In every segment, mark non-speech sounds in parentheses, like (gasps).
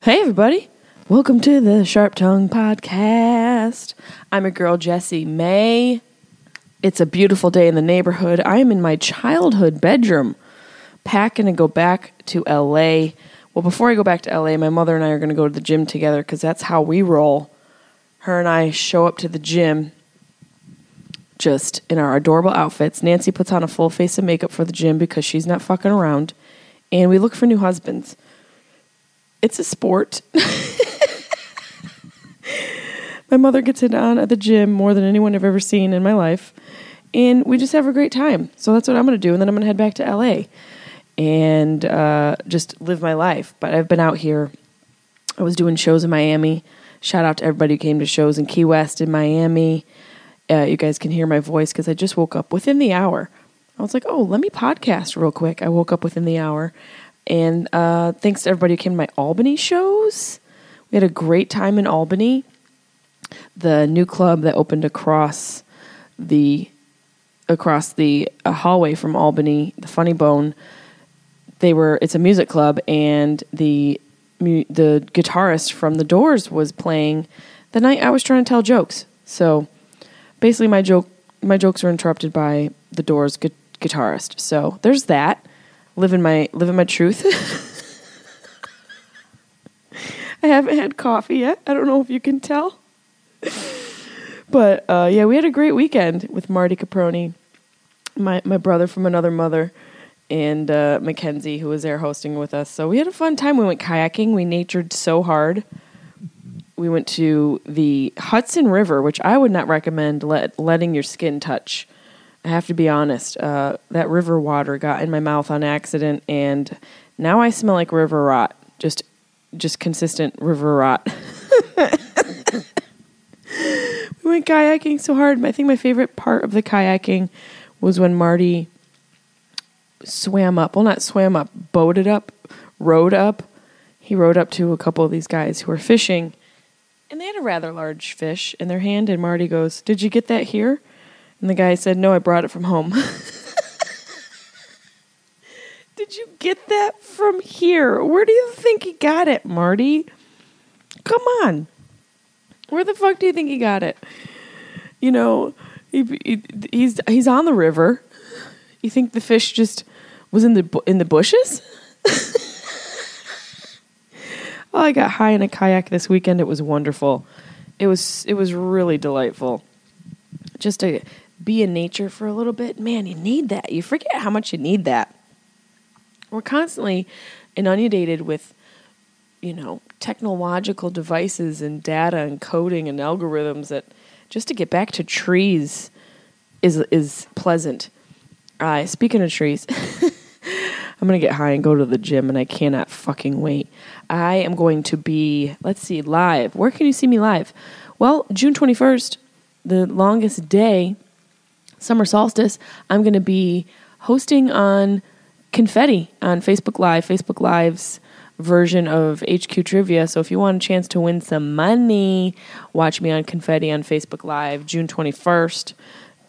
Hey, everybody. Welcome to the Sharp Tongue Podcast. I'm your girl, Jessimae. It's a beautiful day in the neighborhood. I am in my childhood bedroom, packing to go back to LA. Well, before I go back to LA, my mother and I are going to go to the gym together because that's how we roll. Her and I show up to the gym just in our adorable outfits. Nancy puts on a full face of makeup for the gym because she's not fucking around. And we look for new husbands it's a sport. my mother gets it on at the gym more than anyone I've ever seen in my life. And we just have a great time. So that's what I'm going to do. And then I'm going to head back to LA and uh, just live my life. But I've been out here. I was doing shows in Miami. Shout out to everybody who came to shows in Key West in Miami. Uh, you guys can hear my voice because I just woke up within the hour. I was like, oh, let me podcast real quick. I woke up within the hour. And uh, thanks to everybody who came to my Albany shows. We had a great time in Albany. The new club that opened across the across the uh, hallway from Albany, the Funny Bone. They were it's a music club, and the the guitarist from the Doors was playing the night I was trying to tell jokes. So basically, my joke my jokes were interrupted by the Doors gu- guitarist. So there's that living my living my truth. (laughs) I haven't had coffee yet. I don't know if you can tell. but uh, yeah, we had a great weekend with Marty Caproni, my my brother from another mother, and uh, Mackenzie, who was there hosting with us. So we had a fun time. We went kayaking. We natured so hard. We went to the Hudson River, which I would not recommend let, letting your skin touch. I have to be honest. Uh, that river water got in my mouth on accident, and now I smell like river rot. Just, just consistent river rot. (laughs) we went kayaking so hard. I think my favorite part of the kayaking was when Marty swam up. Well, not swam up, boated up, rowed up. He rowed up to a couple of these guys who were fishing, and they had a rather large fish in their hand. And Marty goes, "Did you get that here?" And the guy said, No, I brought it from home. (laughs) Did you get that from here? Where do you think he got it, Marty? Come on. Where the fuck do you think he got it? You know, he, he, he's he's on the river. You think the fish just was in the in the bushes? (laughs) oh, I got high in a kayak this weekend. It was wonderful. It was it was really delightful. Just to be in nature for a little bit, man, you need that. You forget how much you need that. We're constantly inundated with, you know, technological devices and data and coding and algorithms that just to get back to trees is is pleasant. Uh, speaking of trees, (laughs) I'm gonna get high and go to the gym, and I cannot fucking wait. I am going to be, let's see, live. Where can you see me live? Well, June 21st, the longest day summer solstice, I'm going to be hosting on Confetti on Facebook Live, Facebook Live's version of HQ Trivia. So if you want a chance to win some money, watch me on Confetti on Facebook Live June 21st.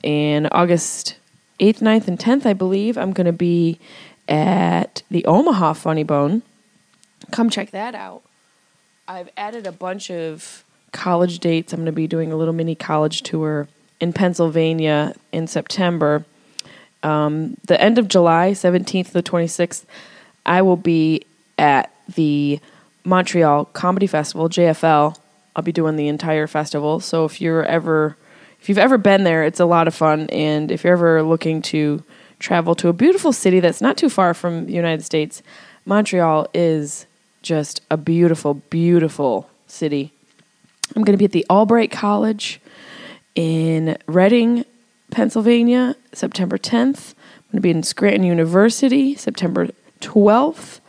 And August 8th, 9th, and 10th, I believe, I'm going to be at the Omaha Funny Bone. Come check that out. I've added a bunch of college dates. I'm going to be doing a little mini college tour in Pennsylvania in September. Um, the end of July, 17th to the 26th, I will be at the Montreal Comedy Festival, JFL. I'll be doing the entire festival. So if you're ever if you've ever been there, it's a lot of fun and if you're ever looking to travel to a beautiful city that's not too far from the United States, Montreal is just a beautiful beautiful city. I'm going to be at the Albright College in Reading, Pennsylvania, September 10th. I'm going to be in Scranton University, September 12th.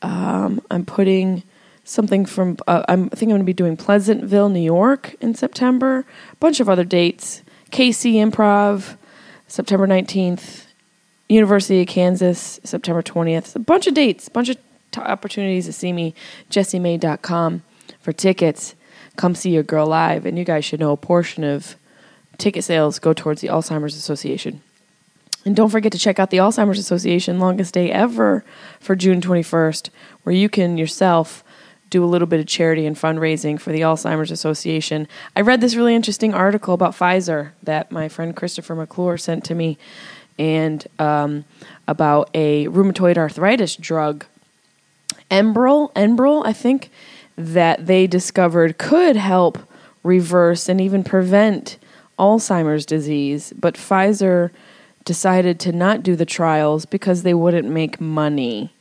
Um, I'm putting something from uh, I think I'm going to be doing Pleasantville, New York in September. A bunch of other dates. KC Improv, September 19th. University of Kansas, September 20th. A bunch of dates, a bunch of t- opportunities to see me. JessieMay.com for tickets. Come see your girl live. And you guys should know a portion of ticket sales go towards the Alzheimer's Association. And don't forget to check out the Alzheimer's Association longest day ever for June 21st, where you can yourself do a little bit of charity and fundraising for the Alzheimer's Association. I read this really interesting article about Pfizer that my friend Christopher McClure sent to me and um, about a rheumatoid arthritis drug, Enbrel, Enbrel, I think, that they discovered could help reverse and even prevent Alzheimer's disease. But Pfizer decided to not do the trials because they wouldn't make money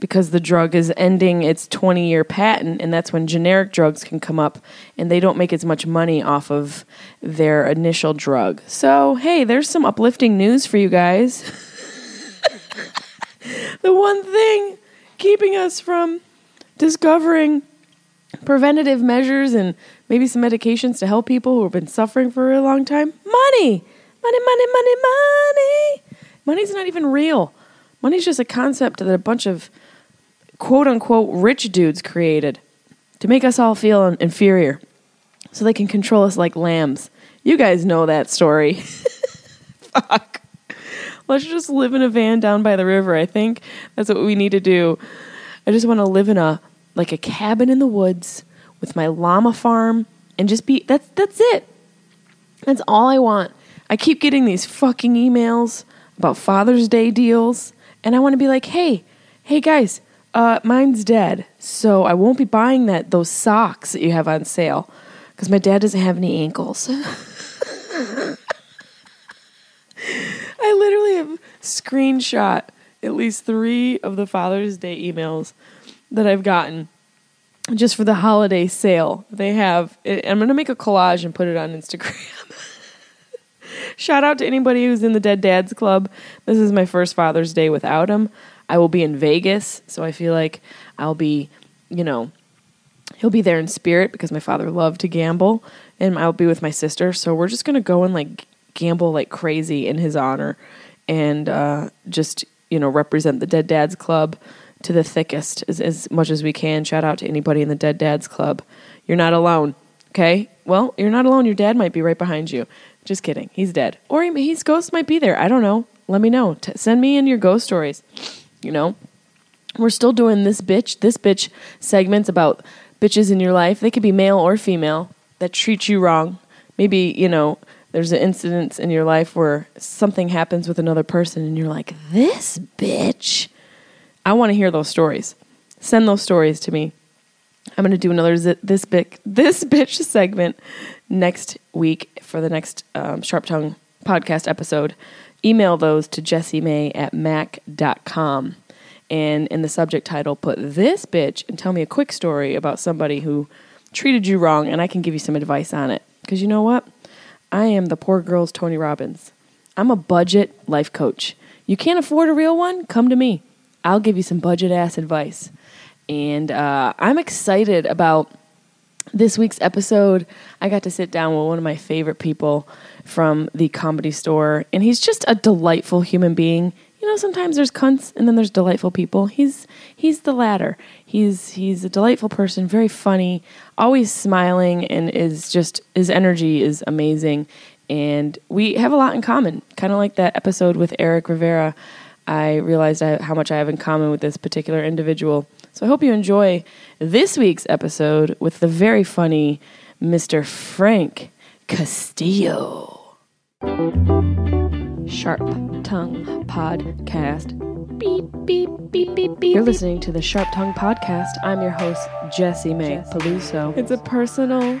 because the drug is ending its 20 year patent, and that's when generic drugs can come up and they don't make as much money off of their initial drug. So, hey, there's some uplifting news for you guys. (laughs) the one thing keeping us from discovering preventative measures and maybe some medications to help people who have been suffering for a long time money. Money, money, money, money. Money's not even real. Money's just a concept that a bunch of quote unquote rich dudes created to make us all feel inferior so they can control us like lambs. You guys know that story. (laughs) Fuck. Let's just live in a van down by the river. I think that's what we need to do. I just want to live in a like a cabin in the woods with my llama farm and just be that's that's it. That's all I want. I keep getting these fucking emails about Father's Day deals and I want to be like, "Hey, hey guys, uh, mine's dead, so I won't be buying that those socks that you have on sale because my dad doesn't have any ankles. (laughs) I literally have screenshot at least three of the Father's Day emails that I've gotten just for the holiday sale. They have. I'm going to make a collage and put it on Instagram. (laughs) Shout out to anybody who's in the Dead Dads Club. This is my first Father's Day without him. I will be in Vegas, so I feel like I'll be, you know, he'll be there in spirit because my father loved to gamble, and I'll be with my sister. So we're just gonna go and like gamble like crazy in his honor, and uh, just you know represent the Dead Dads Club to the thickest as, as much as we can. Shout out to anybody in the Dead Dads Club. You're not alone. Okay. Well, you're not alone. Your dad might be right behind you. Just kidding. He's dead. Or he, his ghost might be there. I don't know. Let me know. T- send me in your ghost stories you know? We're still doing this bitch, this bitch segments about bitches in your life. They could be male or female that treat you wrong. Maybe, you know, there's an incident in your life where something happens with another person and you're like, this bitch. I want to hear those stories. Send those stories to me. I'm going to do another this big this (laughs) bitch segment next week for the next um, Sharp Tongue podcast episode email those to jessiemay at mac.com. And in the subject title, put this bitch and tell me a quick story about somebody who treated you wrong, and I can give you some advice on it. Because you know what? I am the poor girl's Tony Robbins. I'm a budget life coach. You can't afford a real one? Come to me. I'll give you some budget ass advice. And uh, I'm excited about this week's episode. I got to sit down with one of my favorite people from the comedy store, and he's just a delightful human being. You know, sometimes there's cunts and then there's delightful people. He's he's the latter. He's he's a delightful person, very funny, always smiling, and is just his energy is amazing. And we have a lot in common, kind of like that episode with Eric Rivera. I realized I, how much I have in common with this particular individual. So I hope you enjoy this week's episode with the very funny Mr. Frank Castillo. Sharp Tongue Podcast. Beep, beep, beep, beep, beep. You're listening to the Sharp Tongue Podcast. I'm your host, Jessimae Peluso. It's a personal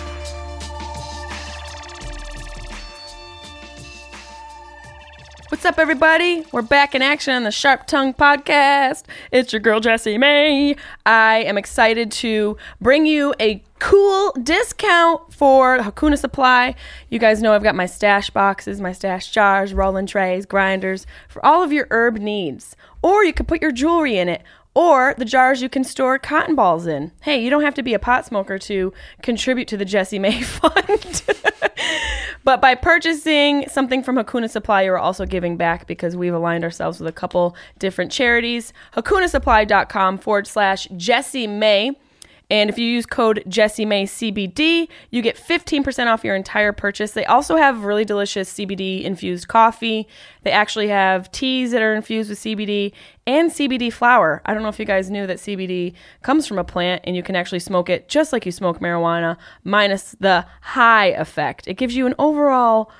What's up, everybody? We're back in action on the Sharp Tongue Podcast. It's your girl, Jessimae. I am excited to bring you a cool discount for Hakuna Supply. You guys know I've got my stash boxes, my stash jars, rolling trays, grinders for all of your herb needs. Or you could put your jewelry in it. Or the jars you can store cotton balls in. Hey, you don't have to be a pot smoker to contribute to the Jessimae (laughs) Fund. But by purchasing something from Hakuna Supply, you're also giving back because we've aligned ourselves with a couple different charities. HakunaSupply.com forward slash Jessimae. And if you use code Jessimae CBD, you get 15% off your entire purchase. They also have really delicious CBD infused coffee. They actually have teas that are infused with CBD and CBD flower. I don't know if you guys knew that CBD comes from a plant and you can actually smoke it just like you smoke marijuana, minus the high effect. It gives you an overall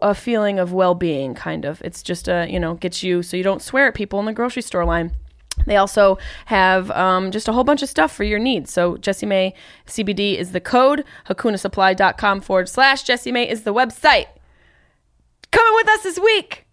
a feeling of well-being kind of. It's just a, you know, gets you so you don't swear at people in the grocery store line. They also have um, just a whole bunch of stuff for your needs. So Jessimae CBD is the code. HakunaSupply.com forward slash Jessimae is the website. Coming with us this week,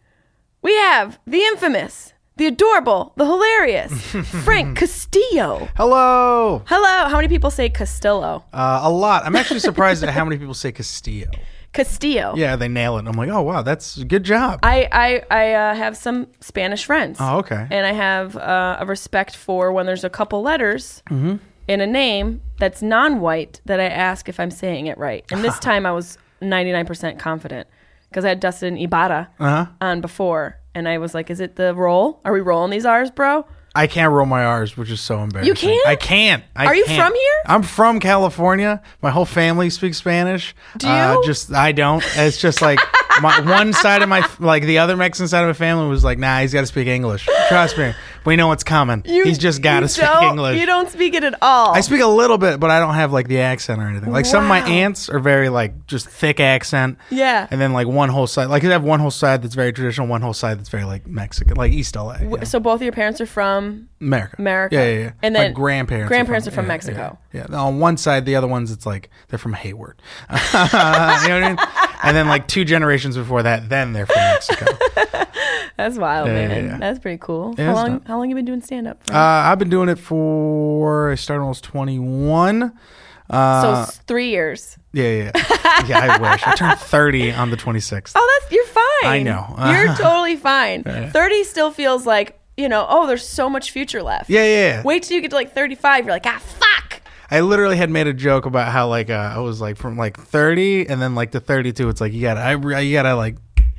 we have the infamous, the adorable, the hilarious (laughs) Frank Castillo. Hello. Hello. How many people say Castillo? Uh, a lot. I'm actually surprised at how many people say Castillo. Castillo. Yeah, they nail it. I'm like, oh wow, that's a good job. I I, I uh, have some Spanish friends. oh, okay. and I have uh, a respect for when there's a couple letters Mm-hmm. in a name that's non-white that I ask if I'm saying it right. And this (laughs) time I was 99% confident because I had Dustin Ybarra Uh-huh. on before, and I was like, "Is it the roll? Are we rolling these R's, bro?" I can't roll my R's, which is so embarrassing. You can't? I can't. I Are you can't. from here? I'm from California. My whole family speaks Spanish. Do Uh, you? just I don't. It's just like my one side of my like the other Mexican side of my family was like, nah, he's got to speak English. Trust me, we know what's coming. he's just got to speak English. You don't speak it at all. I speak a little bit, but I don't have like the accent or anything. Like some of my aunts are very like just thick accent. Yeah. And then like one whole side, like I have one whole side that's very traditional, one whole side that's very like Mexican, like East LA, yeah. So both of your parents are from America. America. Yeah, yeah, yeah. And my then grandparents. grandparents are from yeah, Mexico. Yeah, yeah. On one side, the other ones, it's like they're from Hayward. (laughs) you know what I mean? And then like two generations before that, then they're from Mexico. (laughs) That's wild, Yeah, man. yeah. That's pretty cool. How long? not- How long you been doing stand up? uh, I've been doing it for I started when I was twenty one. Uh, so three years. yeah, yeah, yeah. (laughs) yeah. I wish I turned thirty on the twenty sixth. Oh, that's you're fine. I know. you're totally fine. Thirty still feels like you know. Oh, there's so much future left. Yeah, yeah. yeah. Wait till you get to like 35. You're like, ah, fuck. I literally had made a joke about how like uh, I was like from like 30 and then like to 32 it's like you gotta I, you gotta like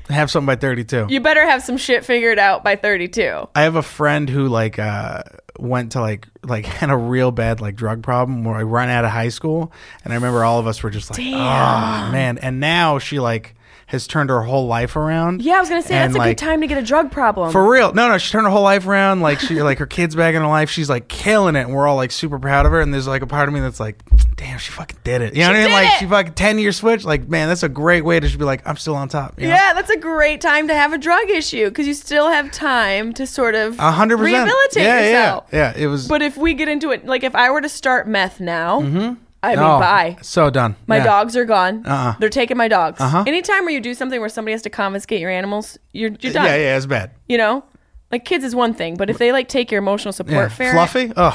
have something by 32 You better have some shit figured out by 32. I have a friend who like uh went to like like (laughs) had a real bad like drug problem where I run out of high school and I remember all of us were just like oh man and now she like has turned her whole life around Yeah, I was gonna say And, that's a good time to get a drug problem. For real. No, no, she turned her whole life around. Like she like her kids back in her life. She's like killing it and we're all like super proud of her. And there's like a part of me that's like, damn, she fucking did it. You know what I mean? Like it! she fucking ten year switch. Like, man, that's a great way to just be like, I'm still on top. you know? yeah, that's a great time to have a drug issue because you still have time to sort of A hundred percent. rehabilitate yeah, yourself. Yeah, yeah. It was But if we get into it, like if I were to start meth now, mm-hmm. I mean, oh, bye. So done. My Yeah. dogs are gone. Uh-uh. They're taking my dogs. Uh-huh. Anytime where you do something where somebody has to confiscate your animals, you're you're done. Yeah, yeah, it's bad. You know, like kids is one thing, but if they like take your emotional support, Yeah. ferret, Fluffy? Ugh.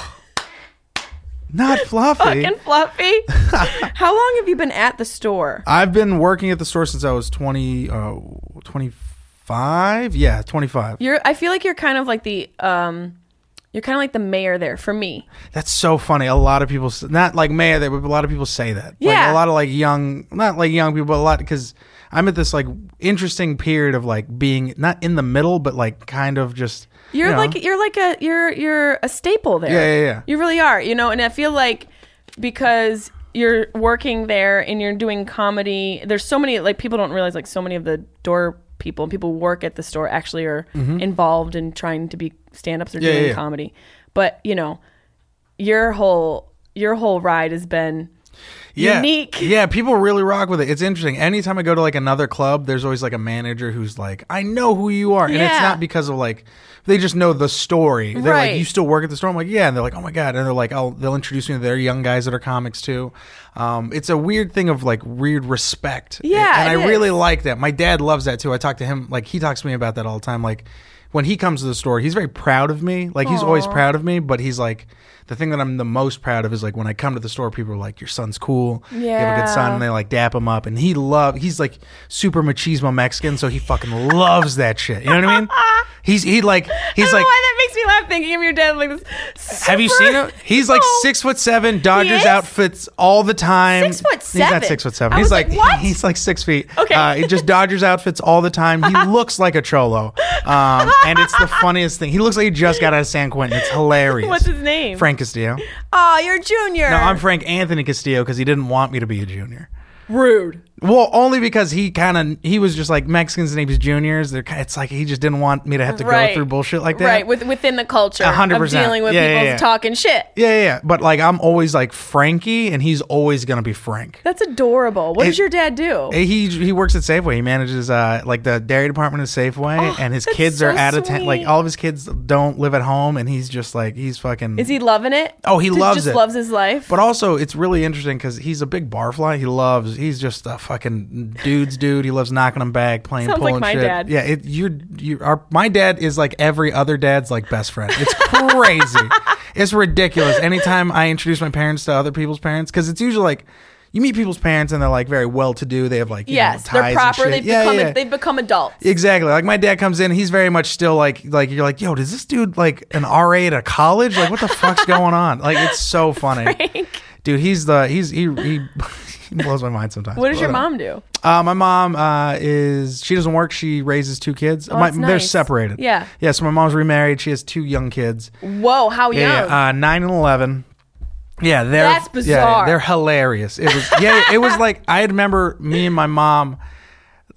Not (laughs) fluffy. fucking fluffy. (laughs) How long have you been at the store? I've been working at the store since I was 20, uh, 25. Yeah, 25. You're. I feel like you're kind of like the um, you're kind of like the mayor there for me. That's so funny. A lot of people, not like mayor there, but a lot of people say that. Yeah. Like a lot of like young, not like young people, but a lot because I'm at this like interesting period of like being not in the middle, but like kind of just. You're you know, like you're like a you're you're a staple there. Yeah, yeah, yeah. You really are. You know, and I feel like because you're working there and you're doing comedy, there's so many like people don't realize like so many of the door people and people who work at the store actually are mm-hmm. involved in trying to be stand ups or. Yeah, doing yeah, yeah. comedy. But, you know, your whole your whole ride has been yeah. unique. (laughs) Yeah, people really rock with it. It's interesting. Anytime I go to like another club, there's always like a manager who's like, I know who you are. And it's not because of like they just know the story. They're Right. like, You still work at the store? I'm like, Yeah. And they're like, Oh my God. And they're like, Oh, they'll introduce me to their young guys that are comics too. Um, it's a weird thing of like weird respect. Yeah, And I really like that. My dad loves that too. I talk to him like he talks to me about that all the time. Like when he comes to the store, he's very proud of me. Like he's always proud of me, but he's like the thing that I'm the most proud of is like when I come to the store, people are like, "Your son's cool. You have a good son." And they like dap him up, and he love. He's like super machismo Mexican, so he fucking loves that shit. You know what I mean? (laughs) He's he like he's like. Makes me laugh thinking of your dad like this. Have you seen him? He's like six foot seven, Dodgers is? outfits all the time. Six foot He's not seven? six foot seven. I he's was like, like, what? he's like six feet. Okay. uh, he just Dodgers outfits all the time. He (laughs) looks like a cholo, um, and it's the funniest thing. He looks like he just got out of San Quentin. It's hilarious. What's his name? Frank Castillo. Oh, you're junior. No, I'm Frank Anthony Castillo because he didn't want me to be a junior. rude. Well, only because he kind of he was just like Mexicans' names juniors. They're it's like he just didn't want me to have to Right. go through bullshit like that. Right, with, within the culture A hundred of percent. dealing with Yeah, yeah, people yeah. talking shit. Yeah, yeah, yeah. But like I'm always like Frankie, and he's always gonna be Frank. That's adorable. What does It- your dad do? He he works at Safeway. He manages uh like the dairy department at Safeway, Oh, and his that's kids are so out of town. Like sweet. all of his kids don't live at home, and he's just like he's fucking. Is he loving it? Oh, he Just- loves just it. loves his life. But also, it's really interesting because he's a big barfly. He loves. He's just a fucking dude's dude. He loves knocking them back, playing, Sounds like pulling my shit. dad. Yeah, it, you're you are. My dad is like every other dad's like best friend. It's crazy. (laughs) it's ridiculous. Anytime I introduce my parents to other people's parents, because it's usually like. You meet people's parents and they're like very well to do. They have like you yes, know, ties they're and proper. They've Yeah, become yeah. they've become adults. Exactly. Like my dad comes in, he's very much still like like you're like, yo, does this dude like an RA at a college? Like what the fuck's (laughs) going on? Like it's so funny. Frank. Dude, he's the he's he he, he (laughs) blows my mind sometimes. What does your uh, mom do? Uh, my mom uh, is she doesn't work. She raises two kids. Oh, my, that's They're nice. separated. Yeah. Yeah. So my mom's remarried. She has two young kids. Whoa, how young? Yeah, yeah, uh, nine and eleven. Yeah, they're That's yeah, bizarre. they're hilarious. It was yeah, it was (laughs) like I remember me and my mom.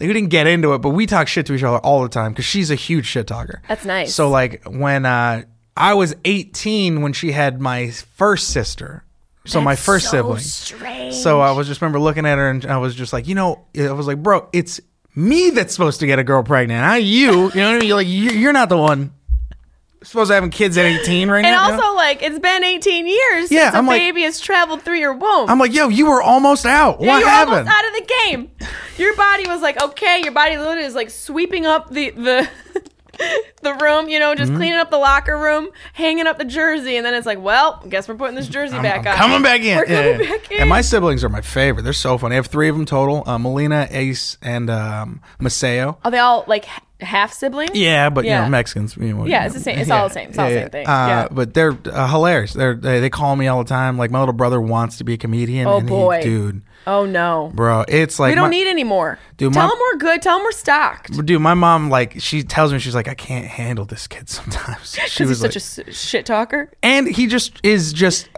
We didn't get into it, but we talk shit to each other all the time because she's a huge shit talker. That's nice. So like when uh, I was 18 when she had my first sister, so my first so sibling. Strange. So I was just remember looking at her and I was just like, you know, I was like, bro, it's me that's supposed to get a girl pregnant, not you. You know what I mean? You're like, you- you're not the one supposed to having kids at 18 right and now. you know? also, like, it's been 18 years Yeah, since I'm a like- baby has traveled through your womb. I'm like, yo, you were almost out. yeah, what you're happened? almost out of the game. Your body was like, okay, your body literally is like sweeping up the the (laughs) the room, you know, just Mm-hmm. cleaning up the locker room, hanging up the jersey, and then it's like, well, guess we're putting this jersey I'm, back I'm on. coming back in. We're Yeah, coming yeah. back in. And my siblings are my favorite. They're so funny. I have three of them total: uh, Melina, Ace, and um, Maceo. Are they all like half siblings? Yeah, but you Yeah. know Mexicans. You know, Yeah, it's the same- it's all the same. It's all the same thing. Uh, Yeah. But they're uh, hilarious. They're they, they call me all the time. Like my little brother wants to be a comedian. Oh, and he- boy. dude, Oh no. bro, it's like we don't my- need any more. Dude, Tell my- them we're good. Tell them we're stocked. Dude, my mom like she tells me she's like I can't handle this kid (laughs) sometimes. She Because he's such like, a shit talker. and he just is just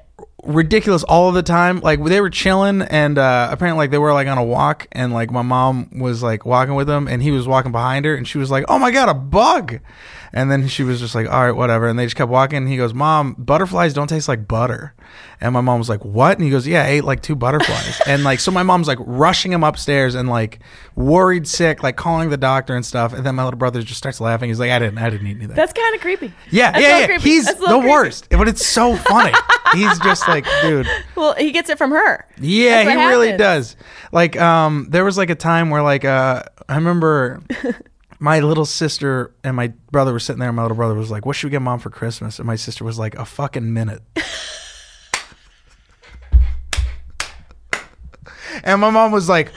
ridiculous all the time like they were chilling and uh apparently like they were like on a walk and like my mom was like walking with him and he was walking behind her and she was like oh my god a bug and then she was just like all right whatever and they just kept walking and he goes mom butterflies don't taste like butter and my mom was like what and he goes yeah i ate like two butterflies and like so my mom's like rushing him upstairs and like worried sick like calling the doctor and stuff and then my little brother just starts laughing he's like i didn't i didn't eat anything That's kind of creepy. yeah, That's yeah, yeah. creepy. He's the creepy. worst, but it's so funny. He's just like, dude. Well, he gets it from her. Yeah, he really does. Like, um, there was like a time where, like, uh, I remember (laughs) my little sister and my brother were sitting there. And my little brother was like, "What should we get mom for Christmas?" And my sister was like, "A fucking minute." (laughs) and my mom was like,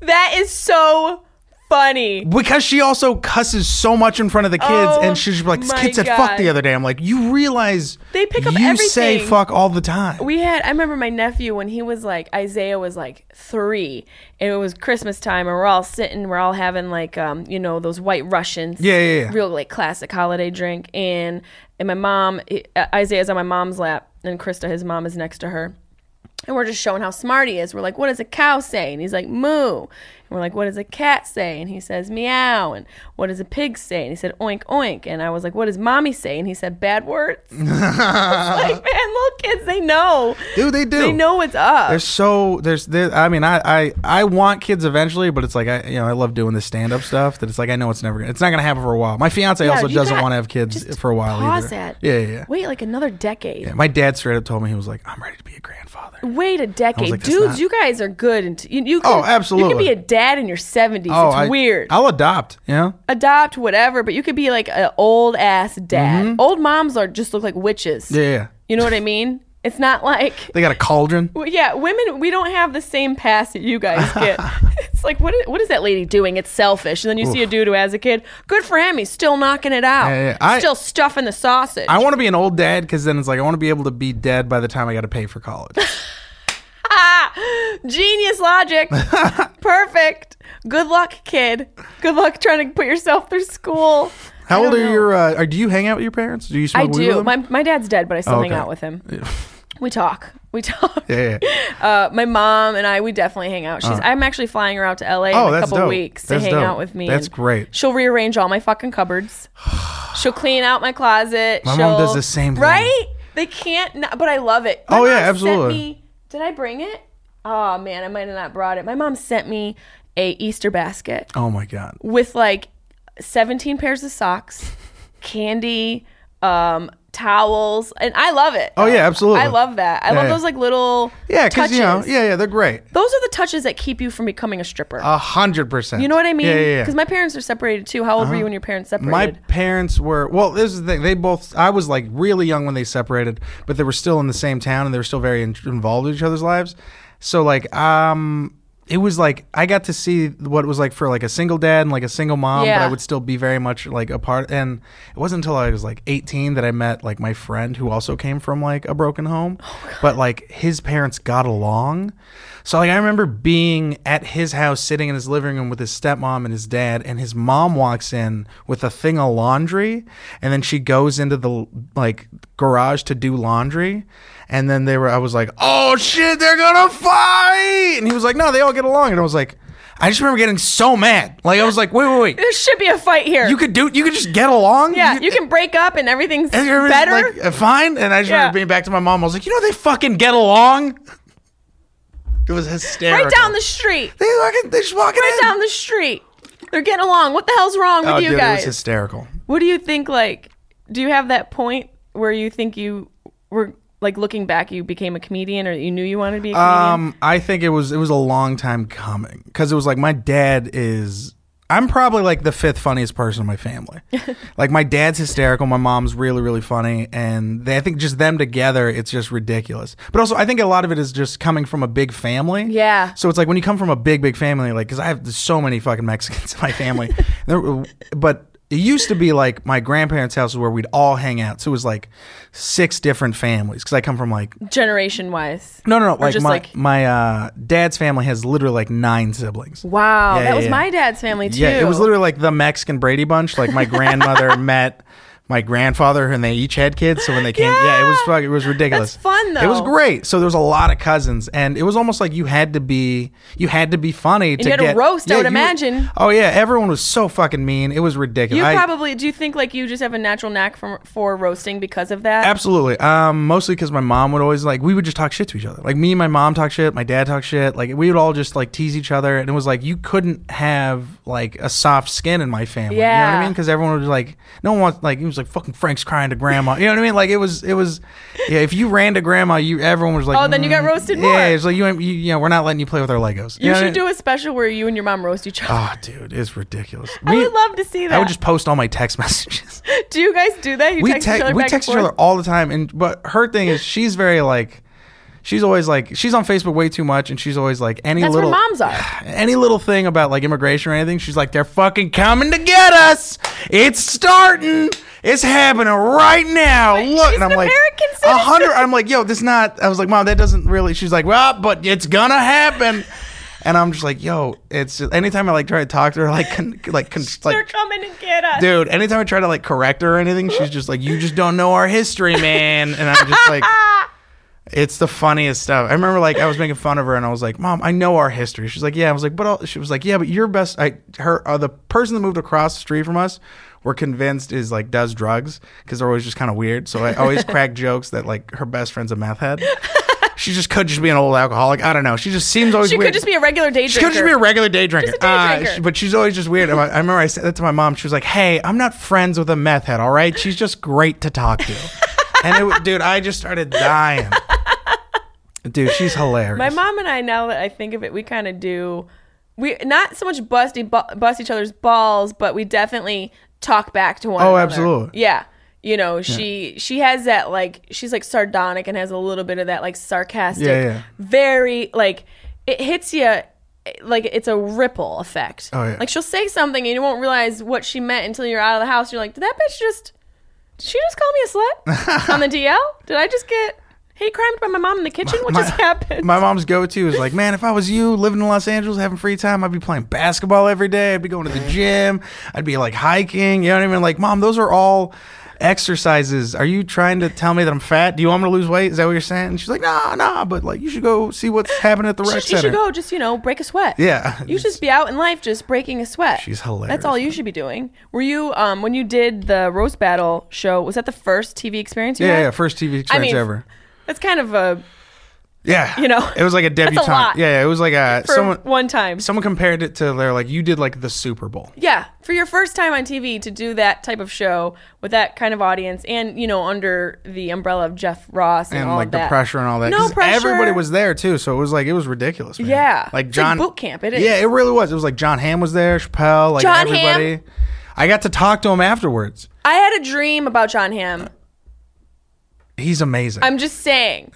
That is so funny. because she also cusses so much in front of the kids, Oh, and she's like, "This my kid said God. fuck the other day." I'm like, "You realize They pick up you say everything. fuck all the time." We had, I remember my nephew when he was like, Isaiah was like three, and it was Christmas time, and we're all sitting, we're all having like, um, you know, those white Russians. Yeah, yeah, yeah. Real like classic holiday drink. And, and my mom, uh, Isaiah's on my mom's lap, and Krista, his mom, is next to her. And we're just showing how smart he is. We're like, what does a cow say? And he's like, moo. We're like, what does a cat say? And he says meow. And what does a pig say? And he said oink oink. And I was like, what does mommy say? And he said bad words. (laughs) Like, man, little kids, they know. Dude, they do. They know what's up. There's so there's there, I mean I, I I want kids eventually, but it's like I you know I love doing this stand up stuff. That it's like I know it's never gonna, it's not gonna happen for a while. My fiance Yeah, also doesn't want to have kids for a while pause either. that. Yeah, yeah, yeah. Wait like another decade. Yeah, My dad straight up told me he was like I'm ready to be a Wait a decade, like, dudes. not- You guys are good, and you, you can, Oh, You can be a dad in your seventies. Oh, it's I, weird. I'll adopt. You know. Adopt whatever, but you could be like an old ass dad. Old moms are just look like witches. Mm-hmm. Yeah, yeah. You know what I mean? It's not like They got a cauldron. Well, yeah, women, we don't have the same pass that you guys (laughs) get. it's like, what is, what is that lady doing? It's selfish. And then you see a dude who has a kid. Good for him. He's still knocking it out. Yeah, yeah. I- still stuffing the sausage. I want to be an old dad because then it's like I want to be able to be dead by the time I got to pay for college. (laughs) genius logic. (laughs) Perfect. Good luck, kid. Good luck trying to put yourself through school. How old are know. your? Uh, are, do you hang out with your parents? Do you smoke I do. My, my dad's dead, but I still Oh, hang out with him. We talk. We talk. yeah, yeah. (laughs) Uh, my mom and I, we definitely hang out. She's. I'm actually flying her out to LA Oh, in a couple dope. weeks to That's hang dope. out with me. That's great. She'll rearrange all my fucking cupboards. (sighs) She'll clean out my closet. My She'll, mom does the same thing. Right? They can't. Not, but I love it. My Oh, yeah, absolutely. me- did I bring it? Oh man, I might have not brought it. My mom sent me a Easter basket Oh my god. with like 17 pairs of socks, (laughs) candy, um, towels, and I love it. Oh, yeah, absolutely. I love that. I Yeah, love yeah. those like little Yeah, because you know, yeah, yeah, they're great. Those are the touches that keep you from becoming a stripper. A hundred percent. you know what I mean? Yeah, yeah, yeah. Because my parents are separated too. How old were you when your parents separated? My parents were well. This is the thing. They both. I was like really young when they separated, but they were still in the same town and they were still very in, involved in each other's lives. So like, um, it was like I got to see what it was like for like a single dad and like a single mom, but I would still be very much like a part. And it wasn't until I was like 18 that I met like my friend who also came from like a broken home, Oh, but like his parents got along. So like I remember being at his house, sitting in his living room with his stepmom and his dad, and his mom walks in with a thing of laundry, and then she goes into the like garage to do laundry, and then they were, I was like, oh shit, they're gonna fight, and he was like, no, they all get along, and I was like, I just remember getting so mad, like I was like, wait, wait, wait, there should be a fight here. you could do, you could just get along, yeah, you can break up and everything's and better. like, uh, fine, and I just Yeah. remember being back to my mom, I was like, you know, they fucking get along. It was hysterical. right down the street. They fucking they just walking Right in. down the street. They're getting along. What the hell's wrong with oh, you dude, it guys? was hysterical. What do you think? Like, do you have that point where you think you were like looking back, you became a comedian, or you knew you wanted to be a comedian? Um, I think it was it was a long time coming because it was like my dad is. I'm probably like the fifth funniest person in my family. (laughs) like my dad's hysterical, my mom's really really funny, and they, I think just them together, it's just ridiculous. But also, I think a lot of it is just coming from a big family. Yeah. So it's like when you come from a big big family, like because I have so many fucking Mexicans in my family, (laughs) but. It used to be like my grandparents' house is where we'd all hang out. So it was like six different families because I come from like Generation wise. no, no, no. Like just my like- my uh, dad's family has literally like nine siblings. Wow, Yeah, that yeah, was yeah. my dad's family too. Yeah, it was literally like the Mexican Brady Bunch. Like my grandmother (laughs) met my grandfather, and they each had kids. So when they came, yeah, it was fuck, it was ridiculous. That's fun, though. It was great. So there was a lot of cousins, and it was almost like you had to be you had to be funny to you had get roast, I would you- imagine. Oh yeah, everyone was so fucking mean. It was ridiculous. You I- probably do you think like you just have a natural knack for for roasting because of that? Absolutely. Um, mostly because my mom would always like we would just talk shit to each other. Like me and my mom talk shit, my dad talk shit. Like we would all just like tease each other, and it was like you couldn't have like a soft skin in my family. You know what Yeah. I mean? Because everyone was like, no one wants like it was like fucking Frank's crying to grandma. You know what I mean? Like it was it was yeah. If you ran to grandma, you everyone was like, Oh, then you got "Mm." roasted Yeah, more. it's like you, ain't- you you know we're not letting you play with our Legos. you know what I should mean? do a special where you and your mom roast each other. Oh, dude, it's ridiculous. I Me- would love to see that. I would just post all my text (laughs) messages. do you guys do that? You we text each other we back text and each other all the time and but her thing is she's very like she's always like she's on Facebook way too much and she's always like any That's where little moms are. (sighs) any little thing about like immigration or anything she's like they're fucking coming to get us it's starting it's happening right now Wait, look and i'm an like American a hundred i'm like yo this not i was like mom that doesn't really she's like well but it's gonna happen and i'm just like yo it's just anytime i like try to talk to her like con, like con, They're like coming to get us. Dude, anytime I try to like correct her or anything, she's just like, "You just don't know our history, man." And I'm just like, (laughs) It's the funniest stuff. I remember like I was making fun of her and I was like, "Mom, I know our history." She's like, "Yeah." I was like, "But I'll, she was like, yeah, but your best." I her uh, the person that moved across the street from us, we're convinced is like does drugs because they're always just kind of weird. So I always (laughs) crack jokes that like her best friend's a meth head. She just could just be an old alcoholic. I don't know. She just seems always She weird. could just be a regular day She drinker. could just be a regular day drinker. Just a day Uh, drinker. she- but she's always just weird. I I remember I said that to my mom. She was like, "Hey, I'm not friends with a meth head. All right, she's just great to talk to." and it, dude, I just started dying. Dude, she's hilarious. My mom and I, now that I think of it, we kind of do. We not so much bust, bust each other's balls, but we definitely talk back to one Oh, another. Oh, absolutely. Yeah. You know, she she has that like she's like sardonic and has a little bit of that like sarcastic, Yeah, yeah. very like it hits you like it's a ripple effect. Oh, yeah. Like she'll say something and you won't realize what she meant until you're out of the house. You're like, did that bitch just? Did she just call me a slut on the DL? Did I just get hate crimed by my mom in the kitchen? What My- just happened? My mom's go-to is like, man, if I was you living in Los Angeles having free time, I'd be playing basketball every day. I'd be going to the gym. I'd be like hiking. You know what I mean? Like, mom, those are all exercises. Are you trying to tell me that I'm fat? Do you want me to lose weight? Is that what you're saying? And she's like, nah, nah, but like, you should go see what's happening at the You rec should, you center. should go just you know break a sweat. Yeah. You should just be out in life just breaking a sweat. She's hilarious. That's all you should be doing. Were you um when you did the roast battle show? Was that the first TV experience you Yeah, had? yeah, first TV I experience mean, ever. That's kind of a Yeah, you know, it was like a that's a debutante. Yeah, yeah, it was like a for someone. one time. Someone compared it to they're like you did like the Super Bowl. Yeah, for your first time on TV to do that type of show with that kind of audience, and you know, under the umbrella of Jeff Ross and, and like the pressure and all that. No pressure. Everybody was there too, so it was like it was ridiculous. Man. Yeah. like It's like John boot camp, it is. Yeah, it really was. It was like John Hamm was there, Chappelle, like John Hamm? everybody. I got to talk to him afterwards. I had a dream about John Hamm. He's amazing. I'm just saying.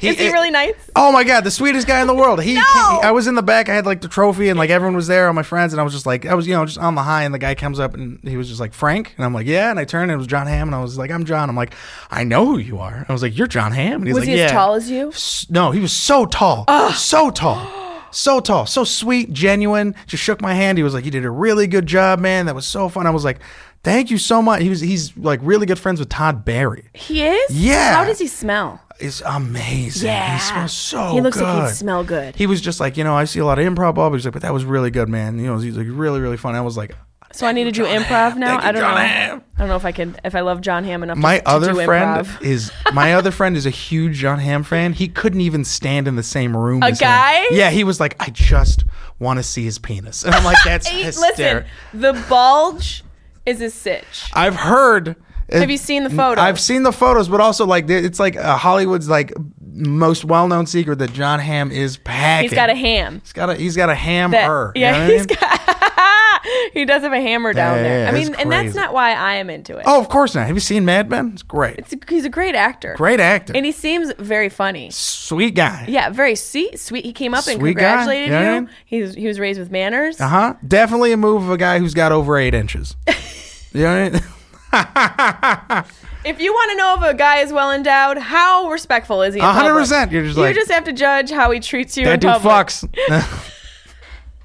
Is he it- really nice? Oh my god, the sweetest guy in the world. He, No! he- I was in the back. I had like the trophy, and like everyone was there, all my friends, and I was just like, I was you know just on the high, and the guy comes up and he was just like Frank, and I'm like, yeah, and I turned, and it was John Hamm, and I was like, I'm John. I'm like, I know who you are. I was like, you're John Hamm, and he's Was like, he yeah. as tall as you? No, he was so tall, so tall, so tall, so sweet, genuine. Just shook my hand. He was like, "You did a really good job, man. That was so fun." I was like, "Thank you so much." He was he's like really good friends with Todd Barry. He is? Yeah. How does he smell? It's amazing. Yeah. he smells so. Good. He looks good. like he'd smell good. He was just like, you know, I see a lot of improv, but he's like, but that was really good, man. You know, he's like really, really fun. I was like, So I need to do John improv Hamm. now. Thank you, I don't John know. Hamm. I don't know if I can if I love John Hamm enough. my to, to other do friend improv. (laughs) is my other friend is a huge John Hamm fan. He couldn't even stand in the same room. A as him. guy? Yeah, he was like, I just want to see his penis, and I'm like, that's (laughs) Hey, hysterical. listen, the bulge is a sitch. I've heard. Have you seen the photos? I've seen the photos, but also like it's like uh, Hollywood's like most well-known secret that John Hamm is packing. He's got a ham. He's got a he's got a ham That, her. you yeah, know what I mean? got. (laughs) (laughs) he does have a hammer down Yeah, there. yeah, I mean, and that's crazy. not why I am into it. Oh, of course not. Have you seen Mad Men? It's great. It's a, he's a great actor. Great actor. And he seems very funny. Sweet guy. Yeah, very sweet. Sweet. He came up and Sweet guy, congratulated what you. mean? He was he was raised with manners. Uh huh. Definitely a move of a guy who's got over eight inches. (laughs) you know what I mean? (laughs) If you want to know if a guy is well endowed, how respectful is he? in A hundred public? percent. You're just You like just have to judge how he treats you that in dude public. fucks.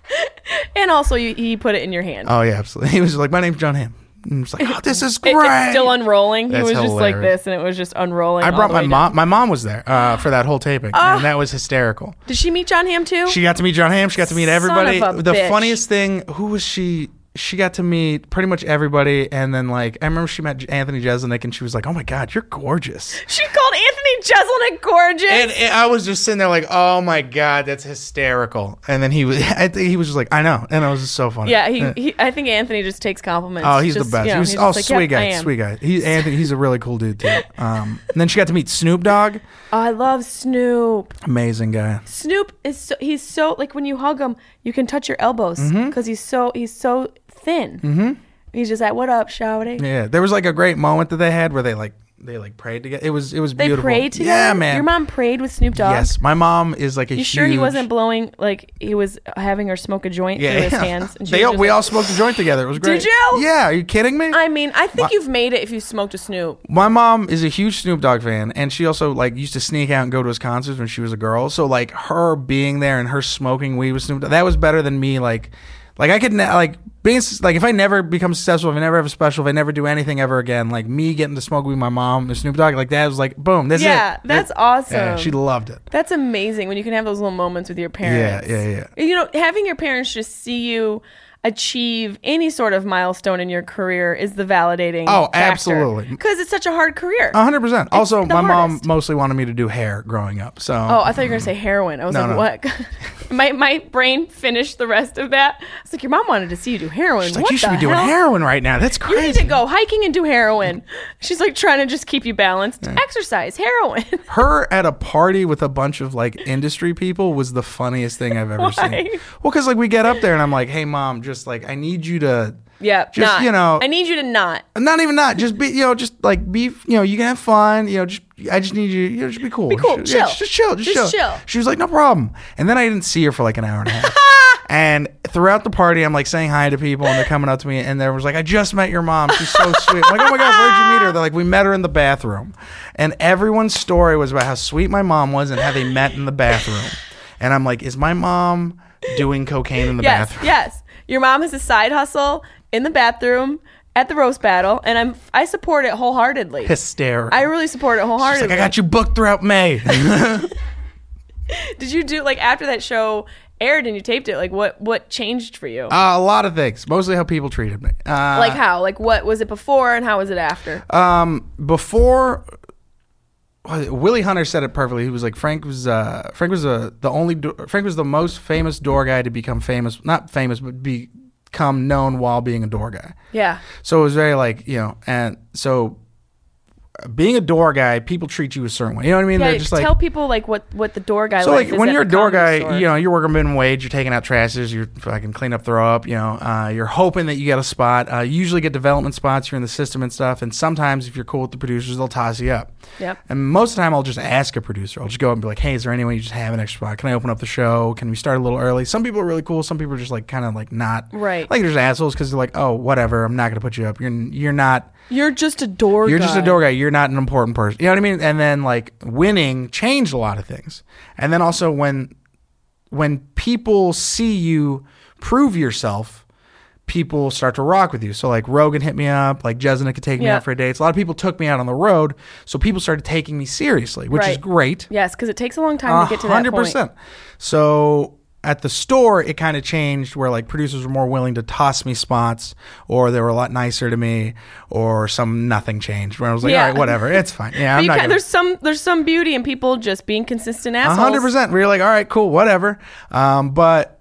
(laughs) And also, you, he put it in your hand. oh yeah, absolutely. (laughs) He was like, my name's John Hamm. And it's like, oh, this is It- great. it's still unrolling. That's he was just like hilarious. this, and it was just unrolling. I all brought the my way mom. down. My mom was there uh, for that whole taping, Ah. and that was hysterical. Did she meet John Hamm too? She got to meet John Hamm. She got to meet Son everybody. of a the bitch. funniest thing, who was she? She got to meet pretty much everybody, and then like I remember she met Anthony Jeselnik, and she was like, "Oh my god, you're gorgeous." She called Anthony Jeselnik gorgeous. And, and I was just sitting there like, "Oh my god, that's hysterical." And then he was, (laughs) I think he was just like, "I know," and it was just so funny. yeah, he, he. I think Anthony just takes compliments. Oh, he's Just, the best. you know, he was he's oh like, sweet "Yep, I guy, sweet guy. He Anthony, he's a really cool dude too. Um, (laughs) and then she got to meet Snoop Dogg, Oh, I love Snoop. amazing guy. Snoop is so he's so like when you hug him, you can touch your elbows Mm-hmm. because he's so he's so thin. Mm-hmm. He's just like, "What up, shawty?" Yeah, there was like a great moment that they had where they like they like prayed together. It was it was They beautiful. prayed together. Yeah, man. Your mom prayed with Snoop Dogg. Yes, my mom is like a You huge. sure he wasn't blowing like he was having her smoke a joint through his hands? And (laughs) they all, we like- all smoked a joint together. It was great. Did you? Yeah. Are you kidding me? I mean, I think My- you've made it if you smoked a Snoop. my mom is a huge Snoop Dogg fan, and she also like used to sneak out and go to his concerts when she was a girl. So like her being there and her smoking weed with Snoop Dogg, that was better than me like like I could ne- like being like if I never become successful, if I never have a special, if I never do anything ever again, like me getting to smoke with my mom, and Snoop Dogg, like that was like boom, that's Yeah, it. that's That- awesome. Yeah, she loved it. That's amazing when you can have those little moments with your parents. Yeah, yeah, yeah. You know, having your parents just see you achieve any sort of milestone in your career is the validating. Oh, absolutely. Because it's such a hard career. Hundred percent. Also, the my mom mostly wanted me to do hair growing up. So Oh, I thought you were gonna say heroin. I was No, like, no. what? (laughs) my my brain finished the rest of that. It's like your mom wanted to see you do heroin. She's like, what you should be doing heroin right now. That's crazy. You need to go hiking and do heroin. She's like trying to just keep you balanced. Exercise, heroin. (laughs) Her at a party with a bunch of like industry people was the funniest thing I've ever seen. (laughs) Well, because like we get up there and I'm like, hey mom, just like I need you to, yeah, Just, not. you know- I need you to not. not even not, just be, you know, just like be, you know, you can have fun, you know, just I just need you, you know, just be cool, Be cool, Just- yeah, chill. just, just chill, just, Just chill. chill. She was like, no problem. And then I didn't see her for like an hour and a half. (laughs) And throughout the party, I'm like saying hi to people, and they're coming up to me, and there was like, "I just met your mom. She's so (laughs) sweet." I'm like, "Oh my god, where'd you meet her?" They're like, "We met her in the bathroom," and everyone's story was about how sweet my mom was and how they met in the bathroom. And I'm like, "Is my mom doing cocaine in the Yes, bathroom?" yes. Your mom has a side hustle in the bathroom at the roast battle, and I'm I support it wholeheartedly. Hysterical. I really support it She's wholeheartedly. like, "I got you booked throughout May." (laughs) (laughs) Did you do like after that show aired and you taped it? Like what what changed for you? Uh, a lot of things, mostly how people treated me. Uh, like how? Like what was it before and how was it after? Um, before Willie Hunter said it perfectly. He was like Frank was uh, Frank was uh, the only do- Frank was the most famous door guy to become famous, not famous, but become known while being a door guy. yeah. So it was very like you know, and so being a door guy, people treat you a certain way. You know what I mean? Yeah, They're just like tell people like what what the door guy so like when you're a door guy, store. you know, you're working minimum wage, you're taking out trashes, you're fucking clean up, throw up, you know, uh, you're hoping that you get a spot. Uh, you usually get development spots, you're in the system and stuff. And sometimes if you're cool with the producers, they'll toss you up. Yep. And most of the time, I'll just ask a producer. I'll just go up and be like, "Hey, is there any way you just have an extra spot? Can I open up the show? Can we start a little early?" Some people are really cool. Some people are just like kind of like not Right. Like there's assholes because they're like, "Oh, whatever. I'm not going to put you up. You're you're not." You're just a door You're guy. just a door guy. You're not an important person. You know what I mean? And then like winning changed a lot of things. And then also when when people see you prove yourself, people start to rock with you. So like Rogan hit me up, like Jeselnik take me Yeah. out for dates. A lot of people took me out on the road, so people started taking me seriously, which is great. Yes, because it takes a long time to get to that point. So at the store, it kind of changed where like producers were more willing to toss me spots, or they were a lot nicer to me, or some nothing changed. Where I was like, Yeah. all right, whatever, it's fine. Yeah, I'm not. can, there's some there's some beauty in people just being consistent assholes. hundred percent. We were like, all right, cool, whatever. Um, but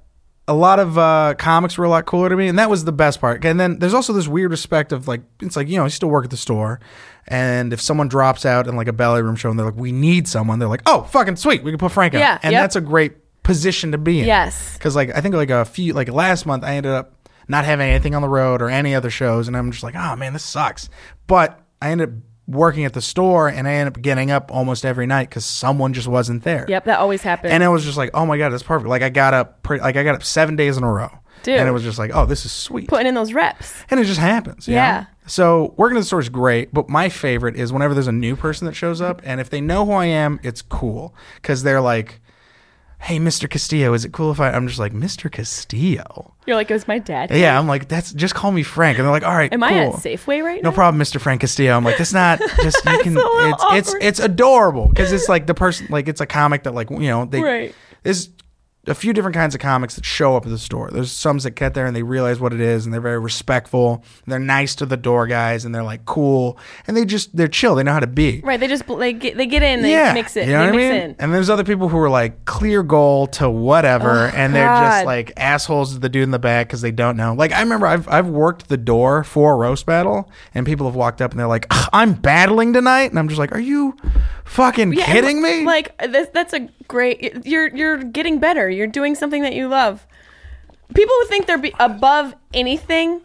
a lot of uh, comics were a lot cooler to me, and that was the best part. And then there's also this weird respect of like, it's like you know, you still work at the store, and if someone drops out in like a Belly Room show, and they're like, we need someone, they're like, oh, fucking sweet, we can put Frank out, Yeah, and yep. that's a great position to be in. Yes. because like I think like a few like last month, I ended up not having anything on the road or any other shows, and I'm just like, oh man, this sucks. But I ended up working at the store, and I ended up getting up almost every night because someone just wasn't there. Yep, that always happens. And it was just like, oh my god, that's perfect. Like I got up, pre- like I got up seven days in a row, Dude. and it was just like, oh, this is sweet. Putting in those reps. and it just happens. Yeah. know? So working at the store is great, but my favorite is whenever there's a new person that shows up, and if they know who I am, it's cool because they're like, "Hey, Mr. Castillo, is it cool if I?" I'm just like, "Mr. Castillo." You're like, it was my dad. Yeah, I'm like, "That's just call me Frank," and they're like, "All right, Am cool. I at Safeway right No now? No problem, Mr. Frank Castillo. I'm like, that's not (laughs) just you can. little It's it's it's adorable because it's like the person like it's a comic that like you know they Right. A few different kinds of comics that show up at the store. There's some that get there and they realize what it is and they're very respectful. They're nice to the door guys and they're like cool and they just they're chill. They know how to be. Right, they just they get they get in, they yeah, mix it, You know what mix I mean? in. And there's other people who are like clear goal to whatever, oh, and they're just like assholes to the dude in the back because they don't know. Like I remember I've I've worked the door for a roast battle, and people have walked up and they're like, "I'm battling tonight," and I'm just like, "Are you fucking Yeah, kidding me?" Like this, that's a great. You're you're getting better. You're doing something that you love. People who think they're be above anything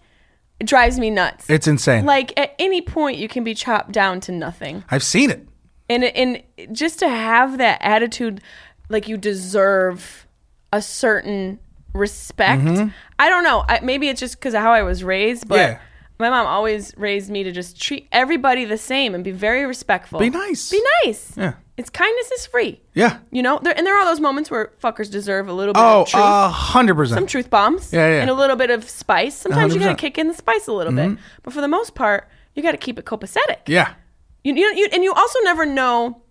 drives me nuts. it's insane. like at any point you can be chopped down to nothing, I've seen it. and and just to have that attitude, like you deserve a certain respect. Mm-hmm. I don't know. I, maybe it's just because of how I was raised, but Yeah. My mom always raised me to just treat everybody the same and be very respectful. Be nice. Be nice. Yeah. It's kindness is free. Yeah. You know, there, and there are those moments where fuckers deserve a little bit Oh, of truth, a hundred percent. some truth bombs, Yeah, yeah. and a little bit of spice. Sometimes you got to kick in the spice a little bit, mm-hmm. but for the most part, you got to keep it copacetic. Yeah. You, you, you, and you also never know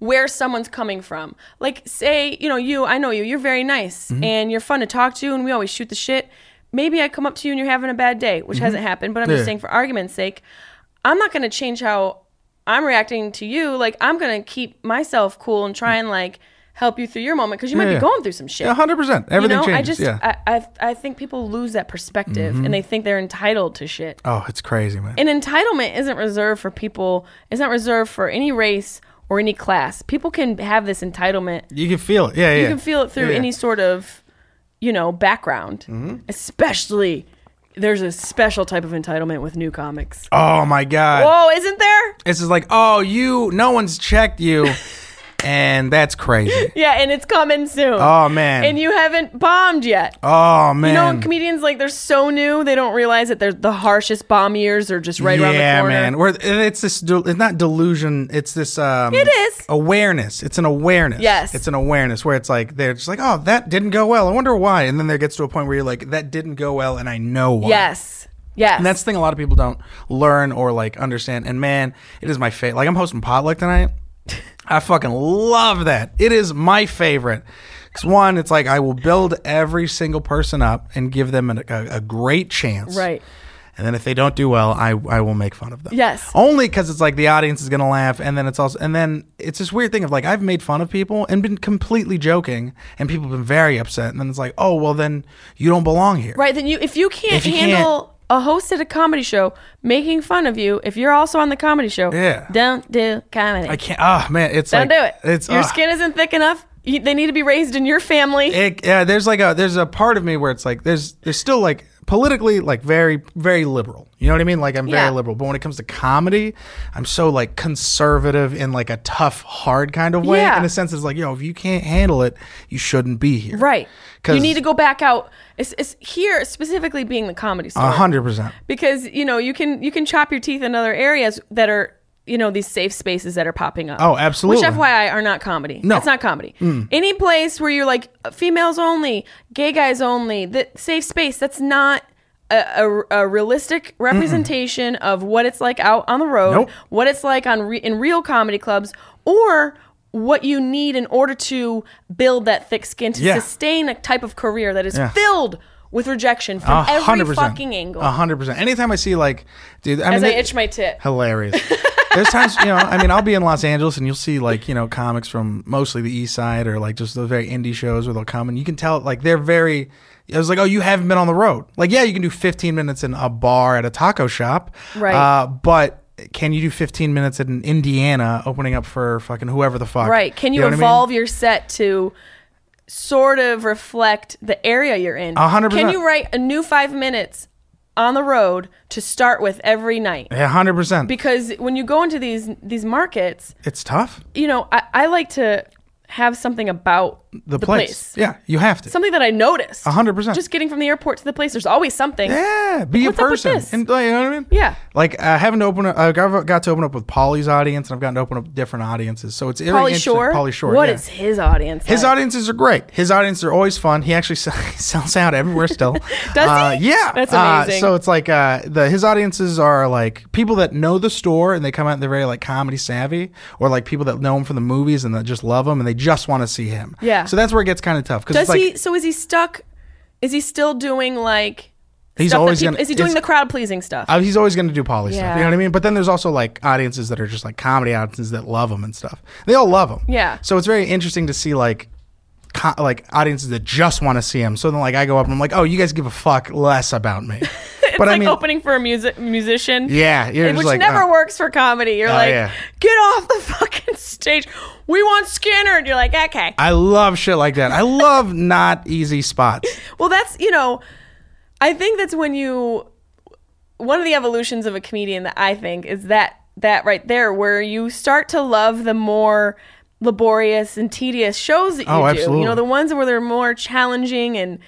where someone's coming from. Like, say, you know, you, I know you, you're very nice mm-hmm. and you're fun to talk to, and we always shoot the shit. Maybe I come up to you and you're having a bad day, which hasn't happened, but I'm Yeah. just saying for argument's sake, I'm not going to change how I'm reacting to you. Like, I'm going to keep myself cool and try and, like, help you through your moment because you might Yeah, be yeah. going through some shit. A hundred percent. You Everything know, changes. I just, yeah. I, I, I think people lose that perspective Mm-hmm. and they think they're entitled to shit. oh, it's crazy, man. An entitlement isn't reserved for people. It's not reserved for any race or any class. People can have this entitlement. you can feel it. Yeah, yeah. You can feel it through any sort of, you know, background. Mm-hmm. Especially, there's a special type of entitlement with new comics. Oh my god. Whoa, isn't there? It's just like, oh, you. No one's checked you, (laughs) and that's crazy. (laughs) Yeah, and it's coming soon. Oh man. And you haven't bombed yet. Oh man. You know, comedians like they're so new, they don't realize that they're the harshest bomb years are just right around the yeah, corner. man. Where it's this it's not delusion. It's this. Um, It is. awareness. It's an awareness. Yes. It's an awareness where it's like they're just like, oh, that didn't go well. I wonder why. And then there gets to a point where you're like, that didn't go well, and I know why. Yes. Yes. And that's the thing a lot of people don't learn or like understand. And man, it is my fate. Like I'm hosting potluck tonight. (laughs) I fucking love that. It is my favorite. Because one, it's like I will build every single person up and give them a, a, a great chance. right. And then if they don't do well, I, I will make fun of them. Yes. Only because it's like the audience is gonna laugh, and then it's also and then it's this weird thing of like I've made fun of people and been completely joking, and people have been very upset, and then it's like, oh well, then you don't belong here. Right. Then you, if you can't If you handle a host at a comedy show making fun of you, if you're also on the comedy show, Yeah. don't do comedy. I can't. Oh man, it's don't like do it. It's your ah. skin isn't thick enough. You, they need to be raised in your family. it, yeah, there's like a there's a part of me where it's like there's there's still like politically like very very liberal. You know what I mean? Like I'm very Yeah. liberal, but when it comes to comedy, I'm so like conservative in like a tough, hard kind of way. Yeah. In a sense, it's like yo, if you can't handle it, you shouldn't be here. Right. You need to go back out. It's, it's here specifically being the comedy store. A hundred percent. because you know you can you can chop your teeth in other areas that are you know these safe spaces that are popping up. Oh, absolutely. Which FYI are not comedy. No. Mm. it's not comedy. Any place where you're like females only, gay guys only, the safe space. That's not. A, a, a realistic representation of what it's like out on the road, Nope. what it's like on re, in real comedy clubs, or what you need in order to build that thick skin to Yeah. sustain a type of career that is Yeah. filled with rejection from every hundred percent. fucking angle. A hundred percent. Anytime I see like, dude, I mean, As I it- itch my tit. hilarious. (laughs) There's times, you know, I mean, I'll be in Los Angeles and you'll see like, you know, comics from mostly the East Side or like just the very indie shows where they'll come and you can tell like they're very. I was like, oh, you haven't been on the road. Like, yeah, you can do 15 minutes in a bar at a taco shop, Right. Uh, but can you do 15 minutes in Indiana opening up for fucking whoever the fuck? Right. Can you, know what I mean? evolve your set to sort of reflect the area you're in? A hundred Can you write a new five minutes on the road to start with every night? Yeah, 100%. Because when you go into these these markets, it's tough. you know, I, I like to have something about The, the, place. Yeah, you have to. Something that I noticed. A hundred percent. Just getting from the airport to the place, there's always something. Yeah, be What's a person. And like, you know what I mean? Yeah. Like uh, having to open, up, I got, got to open up with Pauly's audience, and I've gotten to open up different audiences. So it's interesting. Shore. Pauly Shore. What yeah. is his audience? His like? audiences are great. His audiences are always fun. He actually (laughs) sells out everywhere still. (laughs) Does Uh, he? yeah, That's Uh, amazing. so it's like uh, the his audiences are like people that know the store and they come out and they're very like comedy savvy, or like people that know him from the movies and that just love him and they just want to see him. Yeah. So that's where it gets kind of tough because Does like, he? So is he stuck? Is he still doing like? He's always peop- gonna- Is he doing the crowd pleasing stuff? Uh, he's always going to do Pauly stuff. You know what I mean? But then there's also like audiences that are just like comedy audiences that love him and stuff. They all love him. Yeah. So it's very interesting to see like co- like audiences that just want to see him. So then like I go up and I'm like, oh, you guys give a fuck less about me. (laughs) it's but like I mean, opening for a music musician. yeah, Which like never uh, works for comedy. You're Oh, like, yeah. get off the (laughs) fucking stage. We want Skinner. And you're like, okay. I love shit like that. I love (laughs) not easy spots. Well, that's you know, I think that's when you one of the evolutions of a comedian that I think is that that right there where you start to love the more laborious and tedious shows that you Oh, do. absolutely. You know, the ones where they're more challenging and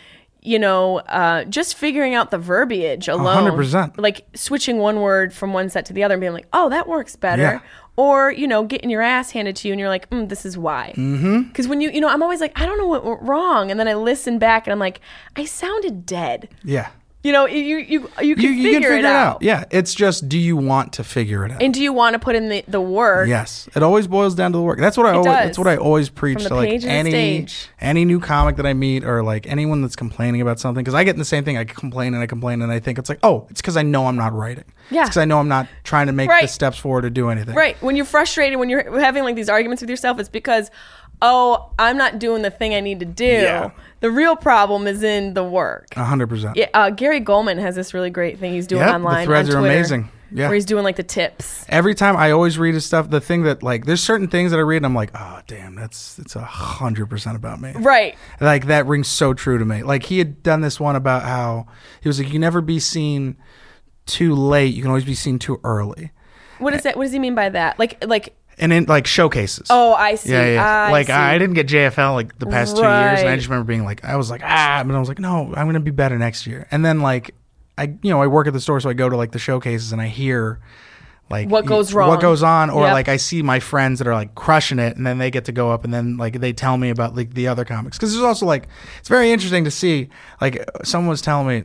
you know, uh, just figuring out the verbiage alone. 100%. Like switching one word from one set to the other and being like, oh, that works better. Yeah. Or, you know, getting your ass handed to you and you're like, mm, this is why. Mm-hmm. Because when you, you know, I'm always like, I don't know what went wrong. And then I listen back and I'm like, I sounded dead. Yeah. You know, you, you, you can, You, you figure, can figure it out. Yeah. It's just, do you want to figure it out? And do you want to put in the, the work? Yes, it always boils down to the work. That's what I always. does. That's what I always preach to like page and the any any new comic that I meet or like anyone that's complaining about something because I get in the same thing. I complain and I complain and I think it's like, oh, it's because I know I'm not writing. Yeah. because I know I'm not trying to make the steps forward to do anything. Right. When you're frustrated, when you're having like these arguments with yourself, it's because, oh, I'm not doing the thing I need to do. Yeah. The real problem is in the work. Hundred percent. Yeah, uh, Gary Gulman has this really great thing he's doing Yep, the online. threads on are Twitter, amazing. Yeah. Where he's doing like the tips. Every time I always read his stuff, the thing that like there's certain things that I read and I'm like, oh damn, that's it's a hundred percent about me. Right. Like that rings so true to me. Like he had done this one about how he was like, you can never be seen too late. You can always be seen too early. What is that? What does he mean by that? Like, like, And in like showcases. oh, I see. Yeah, yeah. I like see. I didn't get JFL like the past two years, and I just remember being like, I was like, ah, but I was like, no, I'm gonna be better next year. And then like, I you know I work at the store, so I go to like the showcases and I hear like What goes wrong. what goes on, or Yep. like I see my friends that are like crushing it, and then they get to go up and then like they tell me about like the other comics because there's also like it's very interesting to see like someone was telling me.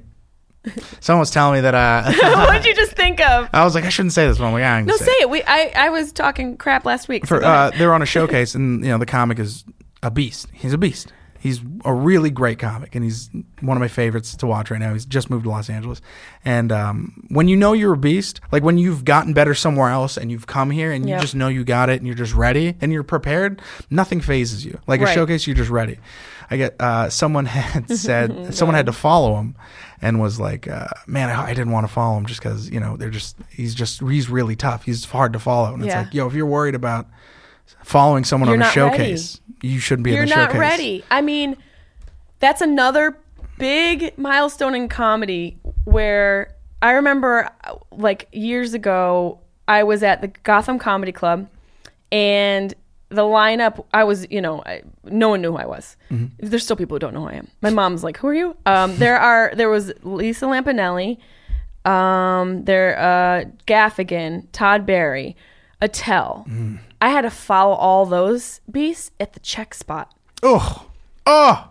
(laughs) Someone was telling me that uh, (laughs) what did you just think of? I was like, I shouldn't say this one. I'm like, "Ah, I'm No, say it. We, I, I was talking crap last week. so for go ahead. uh, they were on a (laughs) showcase, and you know the comic is a beast. He's a beast. He's a really great comic, and he's one of my favorites to watch right now. He's just moved to Los Angeles, and um, when you know you're a beast, like when you've gotten better somewhere else, and you've come here, and Yeah. you just know you got it, and you're just ready, and you're prepared, nothing phases you. Like a Right. showcase, you're just ready. I get uh, someone had said someone had to follow him, and was like, uh, "Man, I, I didn't want to follow him just because you know they're just he's just he's really tough. He's hard to follow." And it's Yeah. like, yo, if you're worried about following someone You're on a showcase, you shouldn't be You're in the showcase. You're not ready. I mean, that's another big milestone in comedy where I remember like years ago, I was at the Gotham Comedy Club and the lineup, I was, you know, I, no one knew who I was. Mm-hmm. There's still people who don't know who I am. My mom's like, who are you? Um, (laughs) there are, there was Lisa Lampanelli, um, there, uh, Gaffigan, Todd Barry, Attell. Mm. I had to follow all those beasts at the check spot. Oh, oh,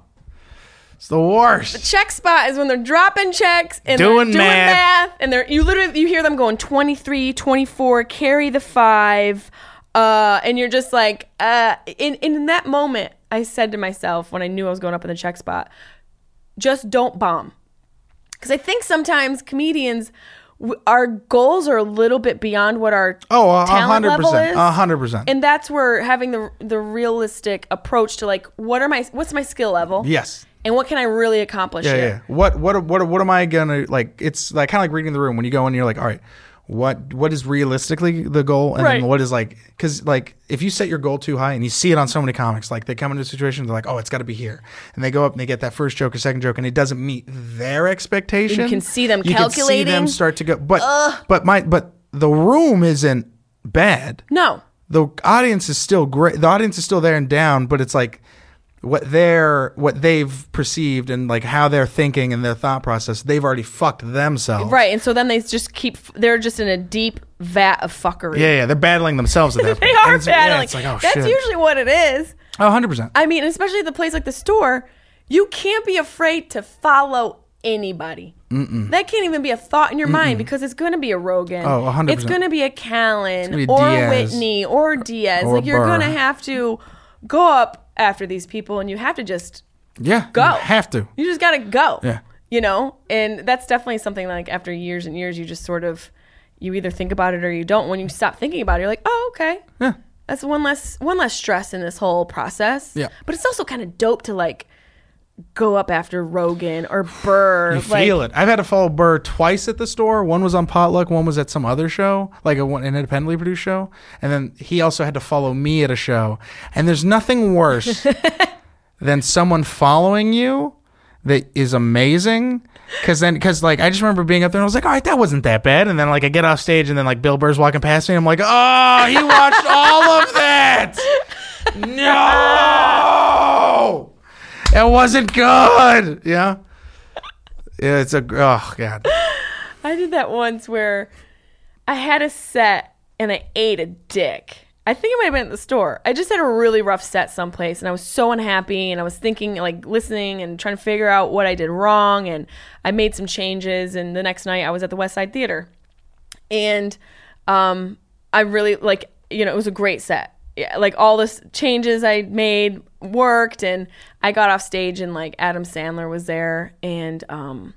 it's the worst. The check spot is when they're dropping checks and Doing they're doing math. math. and they're you literally you hear them going 23 24 carry the 5 uh and you're just like uh in in that moment I said to myself when I knew I was going up in the check spot just don't bomb cuz I think sometimes comedians w- our goals are a little bit beyond what our Oh, talent hundred level percent, is a hundred percent. and that's where having the the realistic approach to like what are my what's my skill level Yes. and what can I really accomplish Yeah, here yeah. What, what, what, what am I gonna like? It's like kind of like reading the room when you go in. You're like, all right, what, what is realistically the goal, and Right. then what is like, because like if you set your goal too high, and you see it on so many comics, like they come into a situation, they're like, oh, it's got to be here, and they go up and they get that first joke or second joke, and it doesn't meet their expectation. You can see them calculating. You can see them start to go, but, but my, but the room isn't bad. no the audience is still great. The audience is still there and down, but it's like what they're what they've perceived and like how they're thinking and their thought process. They've already fucked themselves. Right, and so then they just keep. They're just in a deep vat of fuckery. Yeah, yeah. They're battling themselves at that (laughs) they point. Are it's- yeah, battling. it's like, oh That's shit. usually what it is. Oh, 100%. I mean, especially at the place like the store, you can't be afraid to follow anybody. That can't even be a thought in your mind because it's going to be a Rogan. Oh, 100%. It's going to be a Callen be or Diaz. Whitney or Diaz. Or like you're going to have to go up after these people, and you have to just yeah. Go. You have to. You just gotta go. Yeah. You know? And that's definitely something like after years and years, you just sort of you either think about it or you don't. When you stop thinking about it, you're like, oh, okay. Yeah. That's one less one less stress in this whole process. Yeah. But it's also kind of dope to like go up after Rogan or Burr. You like, feel it. I've had to follow Burr twice at the store. One was on Potluck, one was at some other show, like a, an independently produced show. And then he also had to follow me at a show. And there's nothing worse (laughs) than someone following you that is amazing. Cause then, cause like I just remember being up there and I was like, all right, that wasn't that bad. And then like I get off stage and then like Bill Burr's walking past me. And I'm like, oh, he watched all of that. (laughs) No, it wasn't good. Yeah. It's a oh god. I did that once where I had a set and I ate a dick. I think it might have been at the store. I just had a really rough set someplace and I was so unhappy and I was thinking, like, listening and trying to figure out what I did wrong. And I made some changes. And the next night I was at the West Side Theater. And um, I really, like, you know, it was a great set. Yeah, like all the changes I made worked. And I got off stage and, like, Adam Sandler was there. And, um,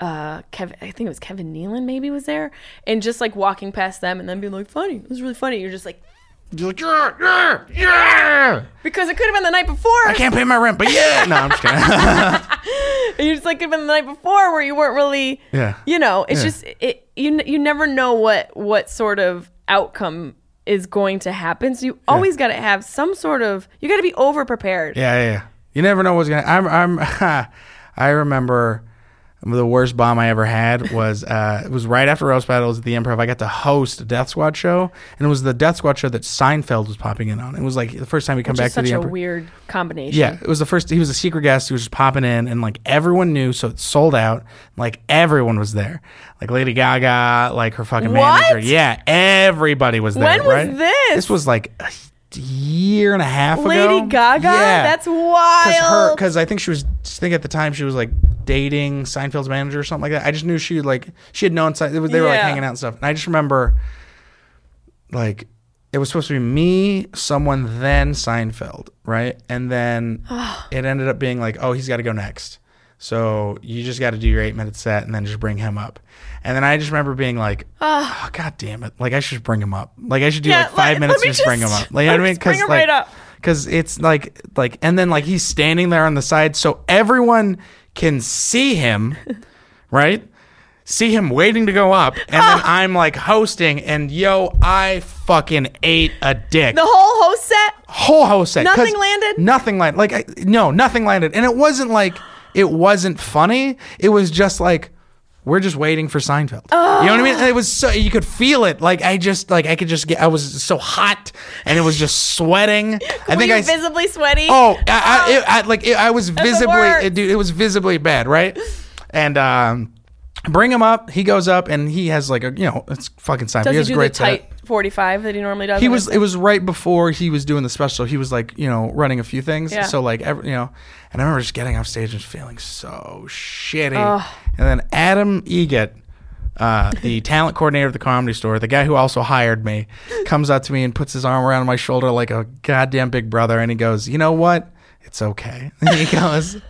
uh Kevin I think it was Kevin Nealon maybe was there and just like walking past them and then being like funny it was really funny you're just like You're like yeah, yeah, yeah. because it could have been the night before I can't pay my rent, but yeah. No, I'm just kidding. (laughs) (laughs) and you're just like could have been the night before where you weren't really Yeah. you know it's Yeah. just it you you never know what what sort of outcome is going to happen so you always got to have some sort of you got to be over prepared Yeah, yeah, yeah. You never know what's gonna. I'm, I'm. (laughs) I remember the worst bomb I ever had was uh, it was right after roast battles at the Improv. I got to host a Death Squad show, and it was the Death Squad show that Seinfeld was popping in on. It was like the first time we come which back to such the a Improv. weird combination Yeah, it was the first. He was a secret guest. He was just popping in, and like everyone knew, so it sold out. Like everyone was there, like Lady Gaga, like her fucking What? manager. Yeah, everybody was there. When was right? this? This was like year and a half ago. Lady Gaga Yeah, that's wild her because I think she was I think at the time she was like dating Seinfeld's manager or something like that. I just knew she like she had known they were they were like hanging out and stuff. And I just remember like it was supposed to be me, someone, then Seinfeld, right? And then (sighs) it ended up being like, oh, he's got to go next. So you just got to do your eight minute set and then just bring him up. And then I just remember being like, oh, god damn it! Like I should bring him up. Like I should do Yeah, like five let- minutes let and just bring him up. Like you know what I mean? (laughs) him like, right because it's like like and then like he's standing there on the side so everyone can see him (laughs) right see him waiting to go up and then (laughs) i'm like hosting and yo i fucking ate a dick the whole host set whole host set. Nothing landed? nothing landed like I, no nothing landed and it wasn't like it wasn't funny it was just like we're just waiting for Seinfeld. You know what I mean? It was so you could feel it. Like I just like I could just get. I was so hot, and it was just sweating. (laughs) I think I visibly sweaty Oh, I, I, it, I like it, I was visibly, it, dude. It was visibly bad, right? And um, bring him up. He goes up, and he has like a you know it's fucking Seinfeld. Does he he has do a the great set. tight 45 that he normally does? He was. It was right before he was doing the special. He was like you know running a few things. Yeah. So like every, you know, and I remember just getting off stage and feeling so shitty. Ugh. And then Adam Egget. Uh, the (laughs) talent coordinator of the comedy store, the guy who also hired me, comes up to me and puts his arm around my shoulder like a goddamn big brother, and he goes, "You know what? It's okay." And (laughs) he goes,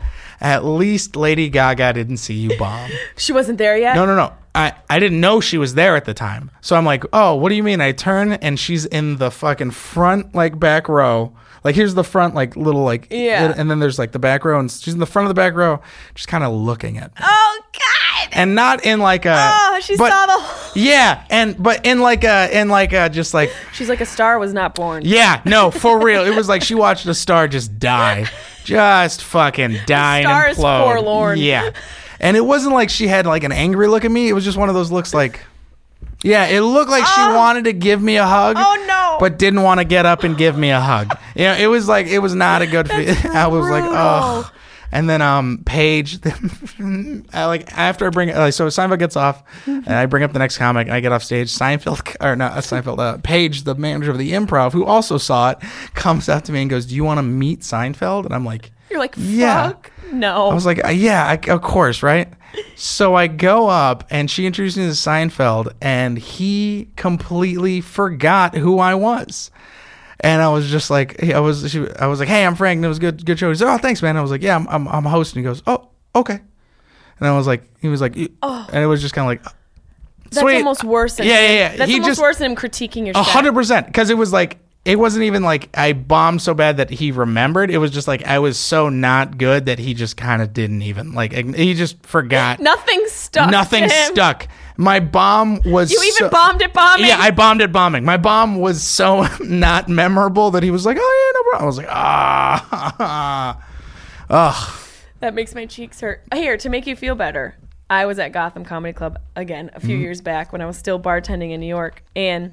"At least Lady Gaga didn't see you bomb." (laughs) she wasn't there yet. No, no, no. I, I didn't know she was there at the time. So I'm like, oh, what do you mean? I turn and she's in the fucking front, like back row. Like here's the front, like little, like Yeah. And then there's like the back row, and she's in the front of the back row, just kind of looking at me, Oh God! and not in like a. Oh, she but- saw the. Whole- (laughs) Yeah, and but in like a, in like a, just like She's like a star was not born. yeah, no, for real. It was like she watched a star just die. (laughs) Just fucking dying star and is implode. forlorn. Yeah. And it wasn't like she had like an angry look at me. It was just one of those looks like Yeah, it looked like she Oh. wanted to give me a hug. Oh, no. But didn't want to get up and give me a hug. (gasps) You know, it was like it was not a good feel. (laughs) I was like, brutal. oh. And then um Paige, (laughs) I like after I bring like so Seinfeld gets off, and I bring up the next comic, and I get off stage. Seinfeld (laughs) or not Seinfeld, uh, Paige, the manager of the Improv, who also saw it, comes up to me and goes, "Do you want to meet Seinfeld?" And I'm like, You're like, fuck. Yeah. No. I was like, yeah, I, of course, right? So I go up and she introduced me to Seinfeld, and he completely forgot who I was. And I was just like, I was, she, I was like, hey, I'm Frank. And it was a good, good show. He's like, oh, thanks, man. I was like, yeah, I'm, I'm, I'm hosting. He goes, oh, okay. And I was like, he was like, "You-" oh. and it was just kind of like, uh, That's sweet. almost worse than Yeah, yeah, yeah. That's He almost just- worse than him critiquing your A hundred percent, because it was like it wasn't even like I bombed so bad that he remembered. It was just like I was so not good that he just kind of didn't even like. He just forgot. Nothing stuck. Nothing stuck. My bomb was. You even so- bombed at bombing. Yeah, I bombed at bombing. My bomb was so (laughs) not memorable that he was like, "Oh yeah, no problem." I was like, "Ah, (laughs) ugh." That makes my cheeks hurt. Here, to make you feel better, I was at Gotham Comedy Club again a few Mm-hmm. years back when I was still bartending in New York, and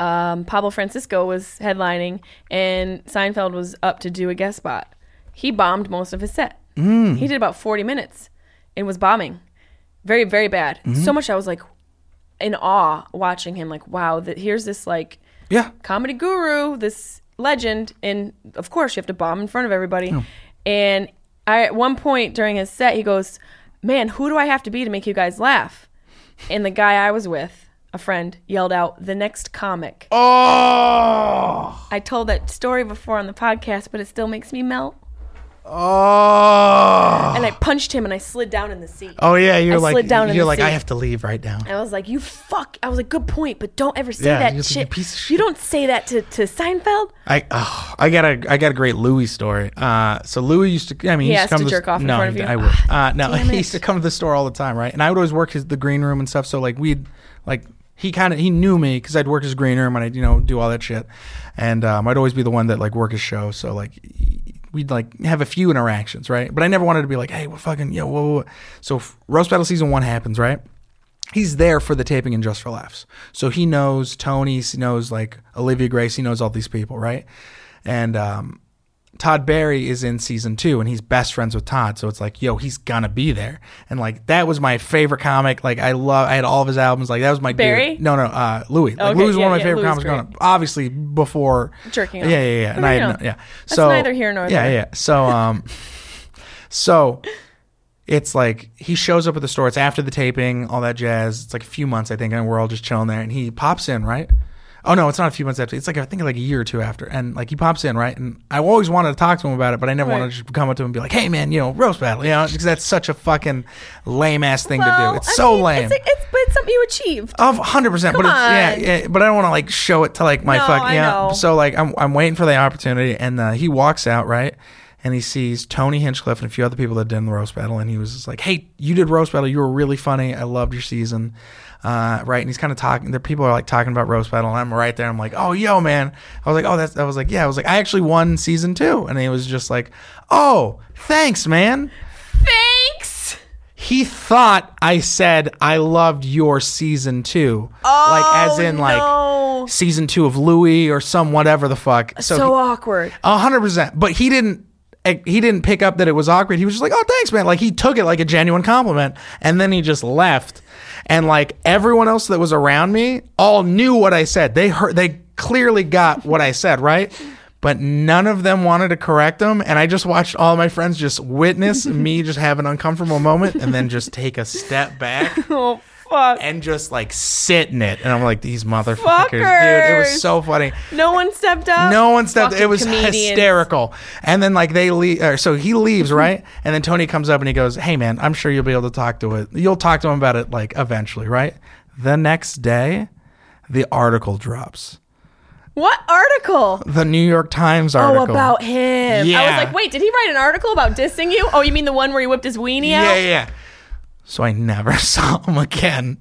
um, Pablo Francisco was headlining, and Seinfeld was up to do a guest spot. He bombed most of his set. Mm. He did about forty minutes, and was bombing, very very bad. Mm-hmm. So much I was like in awe watching him. Like wow, that here's this like Yeah. comedy guru, this legend, and of course you have to bomb in front of everybody. And I, at one point during his set, he goes, "Man, who do I have to be to make you guys laugh?" And the guy I was with, a friend, yelled out, "The next comic." Oh. I told that story before on the podcast, but it still makes me melt. Oh. And I punched him, and I slid down in the seat. Oh yeah, you're I like slid down you're like I have to leave right now. I was like, "You fuck!" I was like, "Good point, but don't ever say Yeah, that just like, shit. "You piece of You don't say that to to Seinfeld." I oh, I got a I got a great Louis story. Uh, so Louis used to I mean He he, used to come to jerk off in no, front of you? I would. Uh, no, (laughs) he used to come to the store all the time, right? And I would always work his the green room and stuff. So like we'd like he kind of he knew me because I'd work his green room and I'd you know do all that shit, and um, I'd always be the one that like work his show. So like we'd like have a few interactions, right? But I never wanted to be like, hey, what fucking yo, whoa, whoa. So roast battle season one happens, right? he's there for the taping and just for laughs. So he knows Tony, he knows like Olivia Grace, he knows all these people, right? And um, Todd Barry is in season two and he's best friends with Todd. So it's like, yo, he's gonna be there. And like that was my favorite comic. Like I love I had all of his albums. Like that was my Barry? dude. No, no, uh Louis. Like Okay, Louis was yeah, one of my yeah, favorite Louis comics up. Obviously before Jerking Yeah, off. yeah, yeah. And I had no- yeah. that's so neither here nor yeah, there. yeah. So um (laughs) so it's like he shows up at the store. It's after the taping, all that jazz. It's like a few months, I think, and we're all just chilling there. And he pops in, right? Oh no, it's not a few months after. It's like I think like a year or two after. And like he pops in, right? And I always wanted to talk to him about it, but I never Right. wanted to just come up to him and be like, "Hey man, you know, roast battle," you know, because that's such a fucking lame ass thing to do. It's I so mean, lame. It's, it's, but it's something you achieved. Of hundred percent, but it's, yeah, yeah, but I don't want to like show it to like my No, fuck, yeah. know. So like I'm I'm waiting for the opportunity, and uh, he walks out right, and he sees Tony Hinchcliffe and a few other people that did in the roast battle, and he was just like, "Hey, you did roast battle. You were really funny. I loved your season." Uh, right, and he's kind of talking. The people are like talking about roast battle, and I'm right there. I'm like, "Oh, yo, man!" I was like, "Oh, that's." I was like, "Yeah." I was like, "I actually won season two. and he was just like, "Oh, thanks, man." Thanks. he thought I said I loved your season two, like as in like Oh, season two of Louis or some whatever the fuck. So, So awkward. a hundred percent, but he didn't. eh, He didn't pick up that it was awkward. He was just like, "Oh, thanks, man." Like he took it like a genuine compliment, and then he just left. And like everyone else that was around me, all knew what I said. They heard. They clearly got what I said, right? But none of them wanted to correct them. and I just watched all my friends just witness (laughs) me just have an uncomfortable moment, and then just take a step back (laughs) Oh fuck. and just like sit in it. And I'm like, these motherfuckers, dude. It Fuckers. was so funny. No one stepped up. No one stepped. Fucking It was comedians. hysterical. And then like they leave. Or, so he leaves, mm-hmm. right? And then Tony comes up and he goes, "Hey man, I'm sure you'll be able to talk to it. You'll talk to him about it like eventually, right?" The next day, the article drops. What article? The New York Times article. Oh, article. about him. I Yeah. was like, wait, did he write an article about dissing you? Oh, you mean the one where he whipped his weenie out? yeah, yeah. So I never (laughs) saw him again.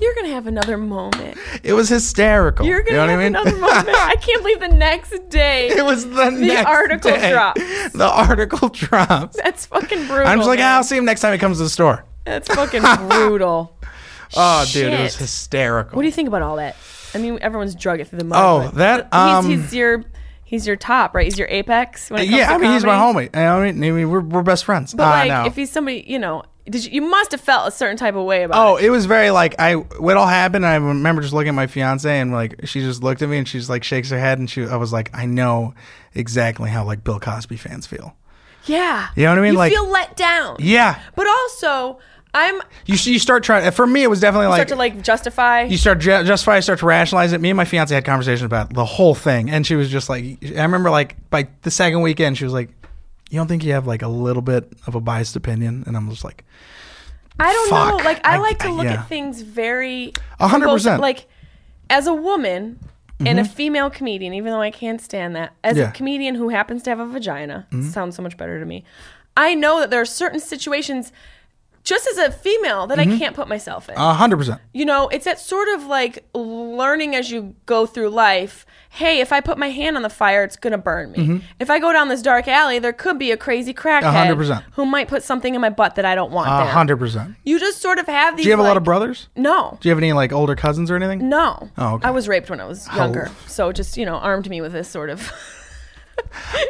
You're gonna have another moment. It was hysterical. You're gonna you know have I mean? another (laughs) moment. I can't believe the next day. It was the, next The article day. drops. The article (laughs) drops. That's fucking brutal. I'm just like. "Ah, I'll see him next time he comes to the store. That's fucking brutal. Oh, dude, it was hysterical. What do you think about all that? I mean, everyone's drug it through the mud. Oh, that, um, he's, he's your he's your top, right? He's your apex. When it comes yeah, to I mean, he's my homie. I mean, I mean we're, we're best friends. But Uh, like, no. if he's somebody, you know, did you, you must have felt a certain type of way about Oh, it. it was very like I. What all happened? I remember just looking at my fiance and like she just looked at me and she's like shakes her head and she. I was like, I know exactly how like Bill Cosby fans feel. Yeah, You know what I mean? You Like- feel let down. Yeah, but also I'm you you start trying. For me, it was definitely like start to like justify. you start ju- justify, start to rationalize it. Me and my fiance had conversations about the whole thing, and she was just like, I remember like by the second weekend, she was like, "You don't think you have like a little bit of a biased opinion?" And I'm just like, I don't Fuck. know. Like I, I- like to look yeah. at things very hundred percent. Mm-hmm. Like as a woman and a female comedian, even though I can't stand that, as Yeah. Mm-hmm. a comedian who happens to have a vagina, sounds so much better to me. I know that there are certain situations, just as a female, that Mm-hmm. I can't put myself in. a hundred percent. you know, it's that sort of like learning as you go through life. Hey, if I put my hand on the fire, it's gonna burn me. If I go down this dark alley, there could be a crazy crackhead hundred percent. who might put something in my butt that I don't want. A there. hundred percent. You just sort of have these. Do you have a lot of like- brothers? No, Do you have any like older cousins or anything? no. Oh, okay. I was raped when I was younger, so just you know, armed me with this sort of (laughs)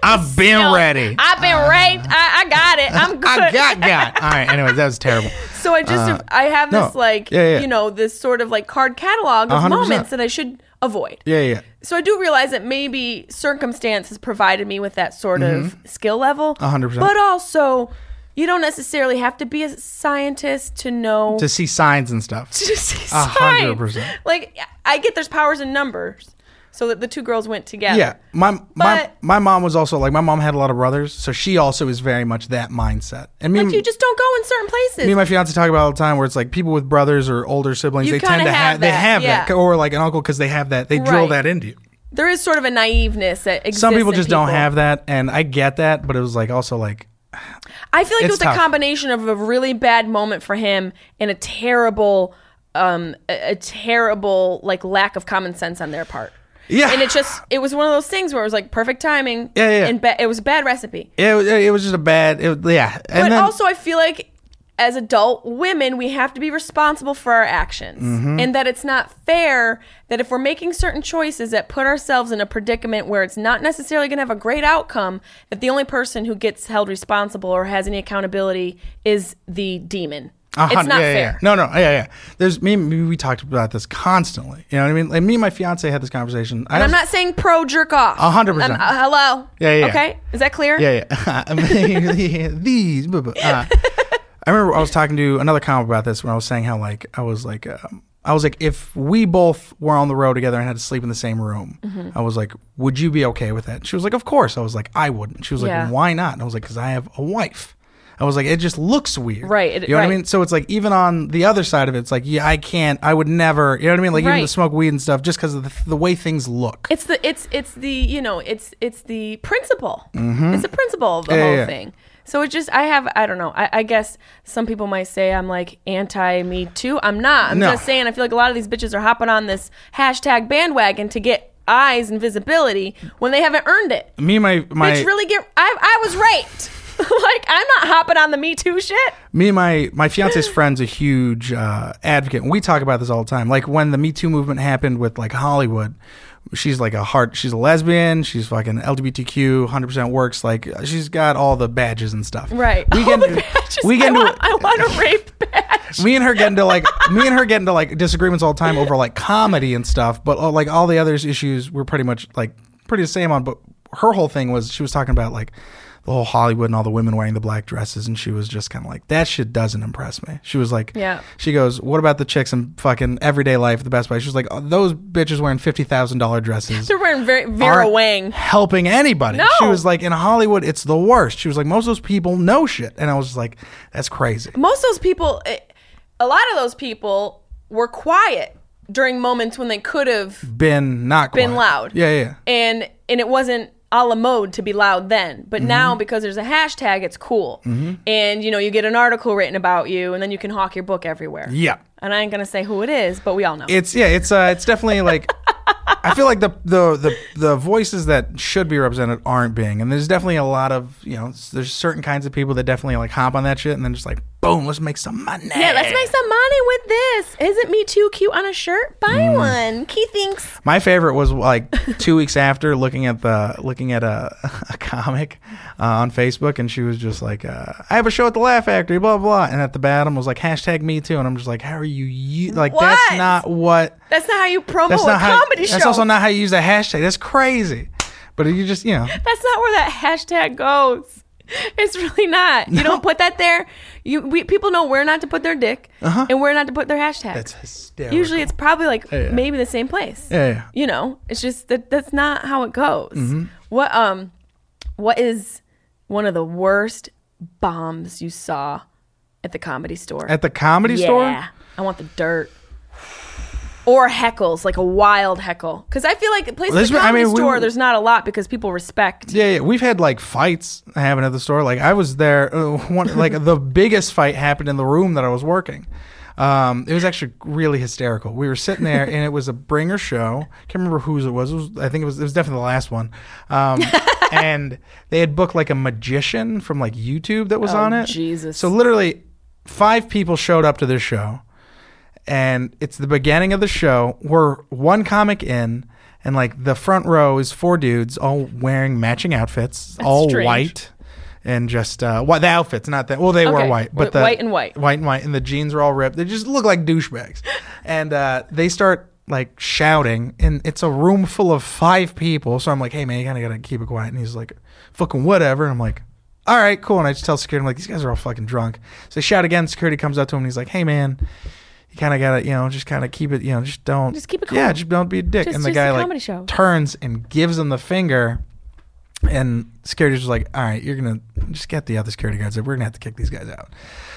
I've been ready. I've been raped. I, I got it. I'm good. I got got. (laughs) All right. Anyways, that was terrible. So I just I have this no. like Yeah, yeah. you know this sort of like card catalog of 100%. moments that I should avoid. Yeah, yeah. So I do realize that maybe circumstance has provided me with that sort of skill level. Mm-hmm. Hundred percent. But also, you don't necessarily have to be a scientist to know To see signs and stuff. (laughs) to see A hundred signs. percent. Like I get there's powers in numbers, so that the two girls went together. Yeah, my my But- my mom was also like my mom had a lot of brothers, so she also is very much that mindset. And me, Like you just don't go in certain places. me and my fiance talk about it all the time, where it's like people with brothers or older siblings, You they tend kinda to have have they that, have yeah. that, or like an uncle because they have that, they drill Right. that into you. there is sort of a naiveness that exists. Some people in just don't have that, and I get that, but it was like also like (sighs) I feel like it It's was tough. a combination of a really bad moment for him and a terrible, um, a, a terrible like lack of common sense on their part. Yeah. and it just it was one of those things where it was like perfect timing. Yeah, yeah, yeah. and ba- it was a bad recipe. it, was- it was just a bad, it, yeah. And But then, also, I feel like as adult women, we have to be responsible for our actions, Mm-hmm. and that it's not fair that if we're making certain choices that put ourselves in a predicament where it's not necessarily going to have a great outcome, that the only person who gets held responsible or has any accountability is the demon. A it's not yeah, yeah, fair. yeah. No, no, yeah, yeah. There's me. me we talked about this constantly. You know what I mean? Like me and my fiance had this conversation. I And I'm not saying pro jerk off. A hundred percent. Uh, hello. Yeah, yeah. Okay, is that clear? Yeah, yeah. I (laughs) mean, These. Uh, I remember I was talking to another comic about this when I was saying how like I was like um, I was like if we both were on the road together and had to sleep in the same room, Mm-hmm. I was like, would you be okay with that? She was like, of course. I was like, I wouldn't. She was like, Yeah. why not? And I was like, because I have a wife. I was like, it just looks weird, Right, it- you know what I mean? So it's like even on the other side of it, it's like, yeah, I can't, I would never, you know what I mean? Like even to smoke weed and stuff, just because of the, the way things look. It's the it's it's the you know it's it's the principle. It's the principle of the Mm-hmm. Yeah, whole yeah. thing. So it just I have I don't know I, I guess some people might say I'm like anti Me Too. I'm not. I'm No. just saying I feel like a lot of these bitches are hopping on this hashtag bandwagon to get eyes and visibility when they haven't earned it. Me and my my Bitch, really get I I was raped. (laughs) like I'm not hopping on the Me Too shit. me and my my fiance's (laughs) friend's a huge uh, advocate. And we talk about this all the time. Like when the Me Too movement happened with like Hollywood, she's like a heart. She's a lesbian. She's fucking LGBTQ. Hundred percent works. Like she's got all the badges and stuff. Right. We get into, we get I into want, I want a rape badge. me and her get into like me and her get into like disagreements all the time over like comedy and stuff. But uh, like all the other issues, we're pretty much like pretty the same on. But her whole thing was she was talking about like the whole Hollywood and all the women wearing the black dresses, and she was just kind of like that shit doesn't impress me. She was like, Yeah. She goes, what about the chicks in fucking everyday life at the Best Buy? She was like, oh, those bitches wearing fifty thousand dollar dresses. (laughs) They're wearing very Vera Wang. helping anybody. No. She was like, in Hollywood, it's the worst. She was like, most of those people know shit, and I was just like, that's crazy. most of those people eh, a lot of those people were quiet during moments when they could have Been not been loud Yeah, yeah. and and it wasn't a la mode to be loud then. But Mm-hmm. now because there's a hashtag it's cool. And you know you get an article written about you and then you can hawk your book everywhere. Yeah. and i ain't gonna say who it is but we all know. It's yeah, it's uh it's definitely like (laughs) I feel like the, the the the voices that should be represented aren't being, and there's definitely a lot of you know there's certain kinds of people that definitely like hop on that shit and then just like boom, let's make some money. yeah let's make some money with this isn't me too cute on a shirt buy Mm. one key thinks My favorite was like two weeks after looking at the looking at a, (laughs) a comic uh, on Facebook, and she was just like, uh, "I have a show at the Laugh Factory," blah blah, and at the bottom was like hashtag Me Too, and I'm just like, "How are you? you like What? that's not what that's not how you promote that's a how comedy show that's also not how you use that hashtag. That's crazy." But you just you know That's not where that hashtag goes. (laughs) It's really not. You don't put that there. You we, people know where not to put their dick and where not to put their hashtag. Uh-huh. that's hysterical. Usually, it's probably like Yeah. maybe the same place. Yeah, yeah. You know, it's just that that's not how it goes. Mm-hmm. What um, what is one of the worst bombs you saw at the comedy store? at the comedy store? yeah. I want the dirt. Or heckles, like a wild heckle, because I feel like places Well, like the I mean, store, were- there's not a lot because people respect. Yeah, yeah, we've had like fights happen at the store. Like I was there. Uh, (laughs) one like the biggest fight happened in the room that I was working. Um, it was actually really hysterical. We were sitting there, and it was a bringer show. Can't remember whose it was. It was I think it was. It was definitely the last one. Um, (laughs) and they had booked like a magician from like YouTube that was Oh, on it. Jesus. So literally, five people showed up to this show, and it's the beginning of the show. We're one comic in, and like the front row is four dudes all wearing matching outfits, all strange. white. And just uh, what the outfits, not that. Well, they were white, but but the white and white. white and white, and the jeans were all ripped. They just look like douchebags, (laughs) and uh, they start like shouting, and it's a room full of five people. So I'm like, "Hey man, you kind of gotta keep it quiet." And he's like, "Fucking whatever." And I'm like, "All right, cool." And I just tell security, I'm like, "These guys are all fucking drunk." So they shout again. Security comes up to him, and he's like, "Hey man." You kind of gotta, you know, just kind of keep it, you know, just don't, Just keep it Yeah, just don't be a dick. Just- and the just guy like turns and gives him the finger, and security's just like, all right, you're gonna just get the other security guards. We're gonna have to kick these guys out.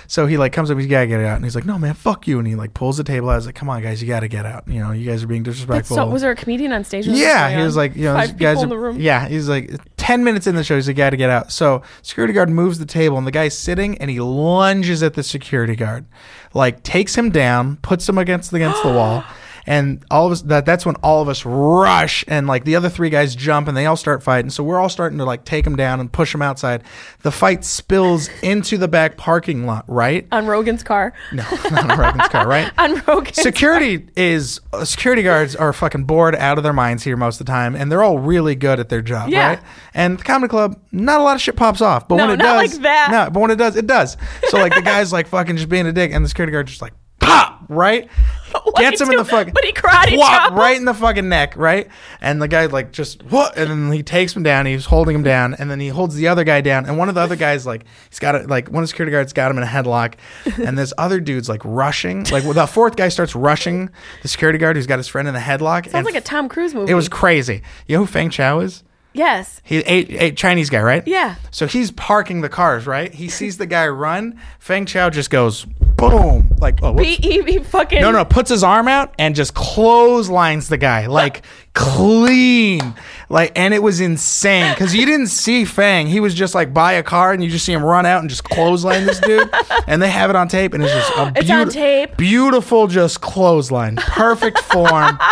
So he like comes up, he's gotta get out, and he's like, no man, fuck you, and he like pulls the table out. I was like, come on guys, you gotta get out. You know, you guys are being disrespectful. so, was there a comedian on stage? yeah, he was like, you know, five guys in the room. yeah, he's like, ten minutes in the show, he's like, gotta get out. So security guard moves the table, and the guy's sitting, and he lunges at the security guard, like takes him down, puts him against against the wall. (gasps) And all of us that that's when all of us rush and like the other three guys jump and they all start fighting. So we're all starting to like take him down and push him outside. The fight spills into the back parking lot, right? on Rogan's car. No, not on Rogan's car, right? (laughs) On Rogan's security is uh, security guards are fucking bored out of their minds here most of the time, and they're all really good at their job, Yeah. right? And the comedy club, not a lot of shit pops off, but No, when it not does, like that. no, but when it does, it does. So like the guy's like fucking just being a dick, and the security guard just like pop right, (laughs) gets him in the fucking, But he karate whop, right in the fucking neck, right, and the guy like just what, and then he takes him down, he's holding him down, and then he holds the other guy down, and one of the other guys like he's got it, like one of the security guards got him in a headlock, (laughs) and this other dude's like rushing, like well, the fourth guy starts rushing the security guard who's got his friend in the headlock. Sounds like a Tom Cruise movie. it was crazy. You know who Feng Chao is? yes. He ate, ate Chinese guy, right? Yeah. So he's parking the cars, right? He sees the guy run. Feng Chao just goes boom, like oh, whoops. He, he, he fucking no, no, puts his arm out and just clotheslines the guy like (laughs) clean, like, and it was insane because you didn't see Fang. He was just like by a car, and you just see him run out and just clothesline this dude, (laughs) and they have it on tape, and it's just a It's on tape. beautiful, just clothesline, perfect form. (laughs)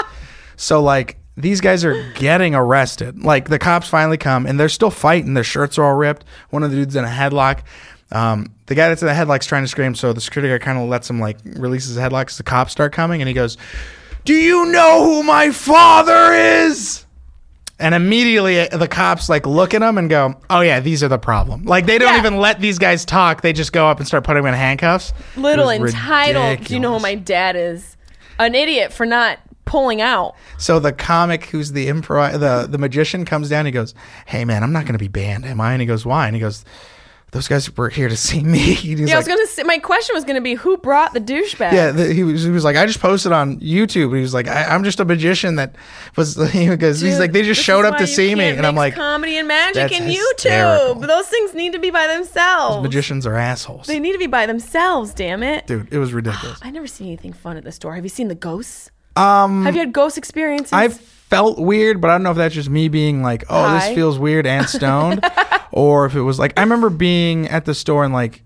So like these guys are getting arrested. Like the cops finally come and they're still fighting. Their shirts are all ripped. One of the dudes in a headlock. Um, the guy that's in the headlock's trying to scream, so the security guard kind of lets him like releases his headlock. 'cause the cops start coming, and he goes, "Do you know who my father is?" And immediately uh, the cops like look at him and go, "Oh yeah, these are the problem." Like they don't Yeah. even let these guys talk. They just go up and start putting them in handcuffs. It little was entitled. Do you know who ridiculous. my dad is? An idiot for not pulling out. So the comic who's the improv the the magician comes down. He goes, "Hey man, I'm not going to be banned, am I?" And he goes, "Why?" And he goes, "Those guys were here to see me." (laughs) Yeah, I was gonna say. My question was gonna be, who brought the douchebag? yeah, the, he was. He was like, I just posted on YouTube. He was like, I, I'm just a magician that was. (laughs) He goes, he's like, they just showed up to see me, and I'm like, comedy and magic and hysterical. YouTube. Those things need to be by themselves. magicians are assholes, They need to be by themselves. Damn it! dude. It was ridiculous. (gasps) I never seen anything fun at the store. Have you seen the ghosts? Um, have you had ghost experiences? I felt weird, but I don't know if that's just me being like, oh, High. this feels weird and (laughs) stoned, or if it was like I remember being at the store and like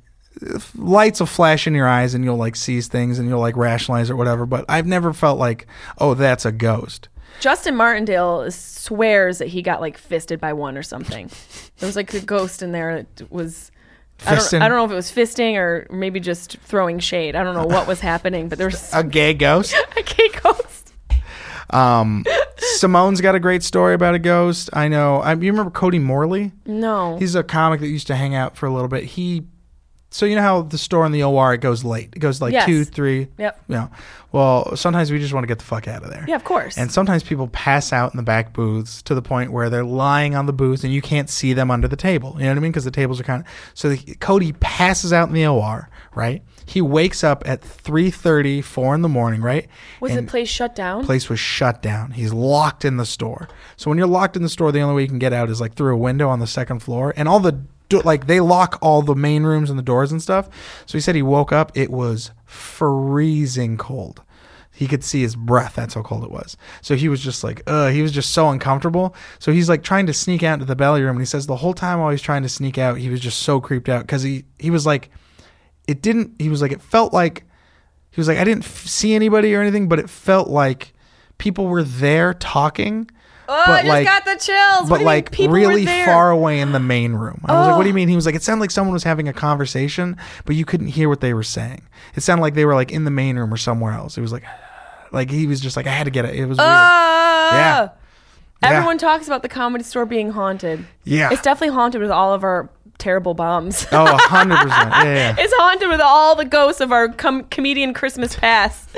lights will flash in your eyes and you'll like seize things and you'll like rationalize or whatever. But I've never felt like, oh, that's a ghost. Justin Martindale swears that he got like fisted by one or something. there was like a ghost in there that was. I don't, I don't know if it was fisting or maybe just throwing shade. I don't know what was happening, but there was A gay ghost. (laughs) a gay ghost. Um, Simone's got a great story about a ghost. I know. I, you remember Cody Morley? No. He's a comic that used to hang out for a little bit. He, so you know how the store in the OR it goes late. It goes like Yes. two, three. Yep. You know, well, sometimes we just want to get the fuck out of there. yeah, of course. And sometimes people pass out in the back booths to the point where they're lying on the booth and you can't see them under the table. You know what I mean? Because the tables are kind of. So the, Cody passes out in the OR, right? He wakes up at 3.30, 4 in the morning, right? was and the place shut down? place was shut down. He's locked in the store. So when you're locked in the store, the only way you can get out is like through a window on the second floor. And all the do- like they lock all the main rooms and the doors and stuff. So he said he woke up. It was freezing cold. He could see his breath. That's how cold it was. So he was just like, uh, he was just so uncomfortable. So he's like trying to sneak out into the belly room. And he says the whole time while he's trying to sneak out, he was just so creeped out because he, he was like, it didn't, he was like, it felt like, he was like, I didn't f- see anybody or anything, but it felt like people were there talking. oh, but I just like- got the chills. But like really far away in the main room. I was like, what do you Oh. mean? He was like, it sounded like someone was having a conversation, but you couldn't hear what they were saying. It sounded like they were like in the main room or somewhere else. It was like, (sighs) like he was just like, I had to get it. It was weird. Ah! Yeah. Yeah. Everyone talks about the comedy store being haunted. Yeah. It's definitely haunted with all of our terrible bombs. Oh, (laughs) hundred percent. Yeah, yeah. it's haunted with all the ghosts of our com- comedian Christmas past.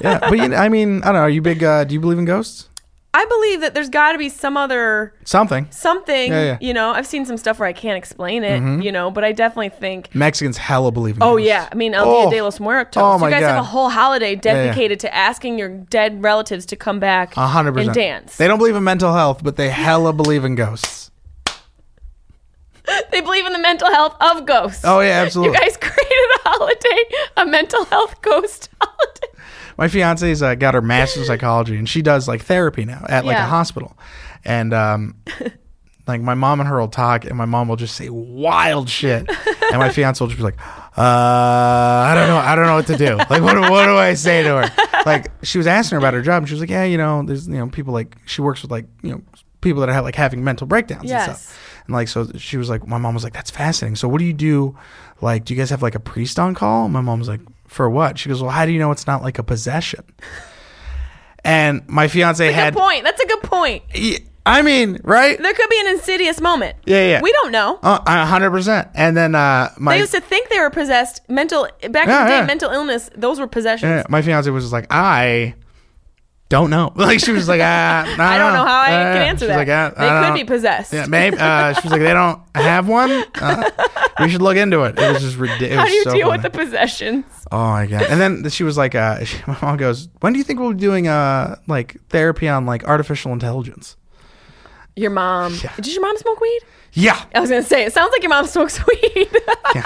yeah. But you, (laughs) I mean, I don't know. Are you big? Uh, do you believe in ghosts? I believe that there's got to be some other Something. something. Yeah, yeah. You know, I've seen some stuff where I can't explain it. You know, but I definitely think. Mexicans hella believe in ghosts. Oh ghosts. yeah, I mean El Oh. Dia de los Muertos. Oh, my you guys have a whole holiday yeah. dedicated to asking your dead relatives to come back A hundred percent. and dance. They don't believe in mental health, but they hella believe in ghosts. They believe in the mental health of ghosts. Oh yeah, absolutely. You guys (laughs) created a holiday, a mental health ghost (laughs) holiday. My fiance's uh, got her master's in psychology, and she does like therapy now at like a hospital. And um, (laughs) like my mom and her will talk, and my mom will just say wild shit, and my fiance will just be like, "Uh, I don't know, I don't know what to do. Like, what, what do I say to her?" Like, she was asking her about her job, and she was like, "Yeah, you know, there's you know people like she works with like you know people that are like having mental breakdowns and Yes. stuff." And like, so she was like, my mom was like, "That's fascinating. So, what do you do? Like, do you guys have like a priest on call?" My mom was like, "For what?" She goes, "Well, how do you know it's not like a possession?" And my fiance Good had, point. That's a good point. I mean, right? There could be an insidious moment. Yeah, yeah. We don't know. Uh, a hundred percent. And then uh, my they used to think they were possessed. Mental back in the day, yeah. mental illness. Those were possessions. yeah, my fiance was just like, I don't know. (laughs) Like she was like, ah, (laughs) I don't know how I Uh, can answer that. Like, ah, they I could don't- be possessed. Yeah, maybe. Uh, she was like, they don't have one. Uh, we should look into it. It was just ridiculous. How do you so deal funny. with the possessions? Oh my god! And then she was like, uh, she, (laughs) my mom goes, "When do you think we'll be doing uh like therapy on like artificial intelligence?" Your mom. Yeah. Did your mom smoke weed? Yeah, I was gonna say it sounds like your mom smokes weed. yeah.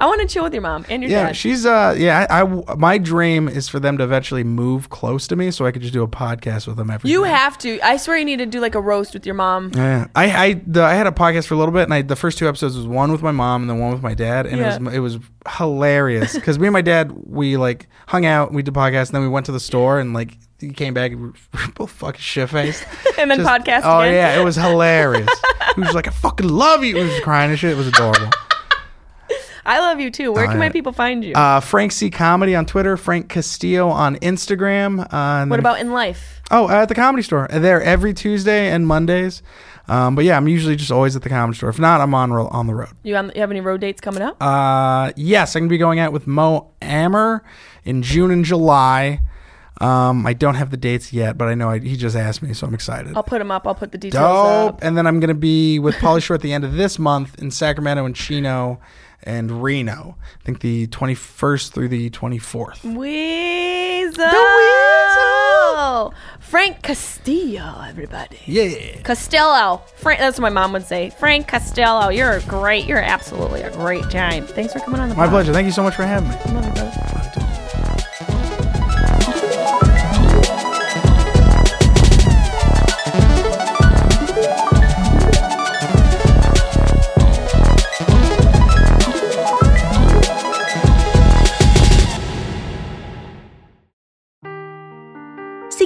I want to chill with your mom and your Yeah, dad. she's uh yeah, I, I- my dream is for them to eventually move close to me so I could just do a podcast with them every you have to. I swear you need to do like a roast with your mom. Yeah, I I the, I had a podcast for a little bit, and I the first two episodes was one with my mom and then one with my dad, and Yeah. it was it was hilarious because me and my dad we like hung out, we did podcast, and then we went to the store and like he came back, and (laughs) we were both fucking shit faced, (laughs) And then podcast Oh again. yeah, it was (laughs) hilarious. he was like, "I fucking love you." He was crying and shit. It was adorable. I love you too. Where can my people find you? Uh, Frank C Comedy on Twitter, Frank Castillo on Instagram. Uh, what about in life? Oh, at the comedy store. They're every Tuesday and Mondays. Um, but yeah, I'm usually just always at the comedy store. If not, I'm on ro- on the road. You, on, you have any road dates coming up? Uh, yes, I'm gonna be going out with Mo Amer in June and July. Um, I don't have the dates yet, but I know I, he just asked me, so I'm excited. I'll put them up. I'll put the details Dope. up. And then I'm gonna be with Pauly Shore at the end of this month in Sacramento and Chino and Reno. I think the 21st through the 24th. Weasel. The Weasel. Frank Castillo, everybody. Yeah. Castillo. Frank, that's what my mom would say. Frank Castillo. you're great. You're absolutely a great giant. Thanks for coming on the My pod. pleasure. Thank you so much for having me.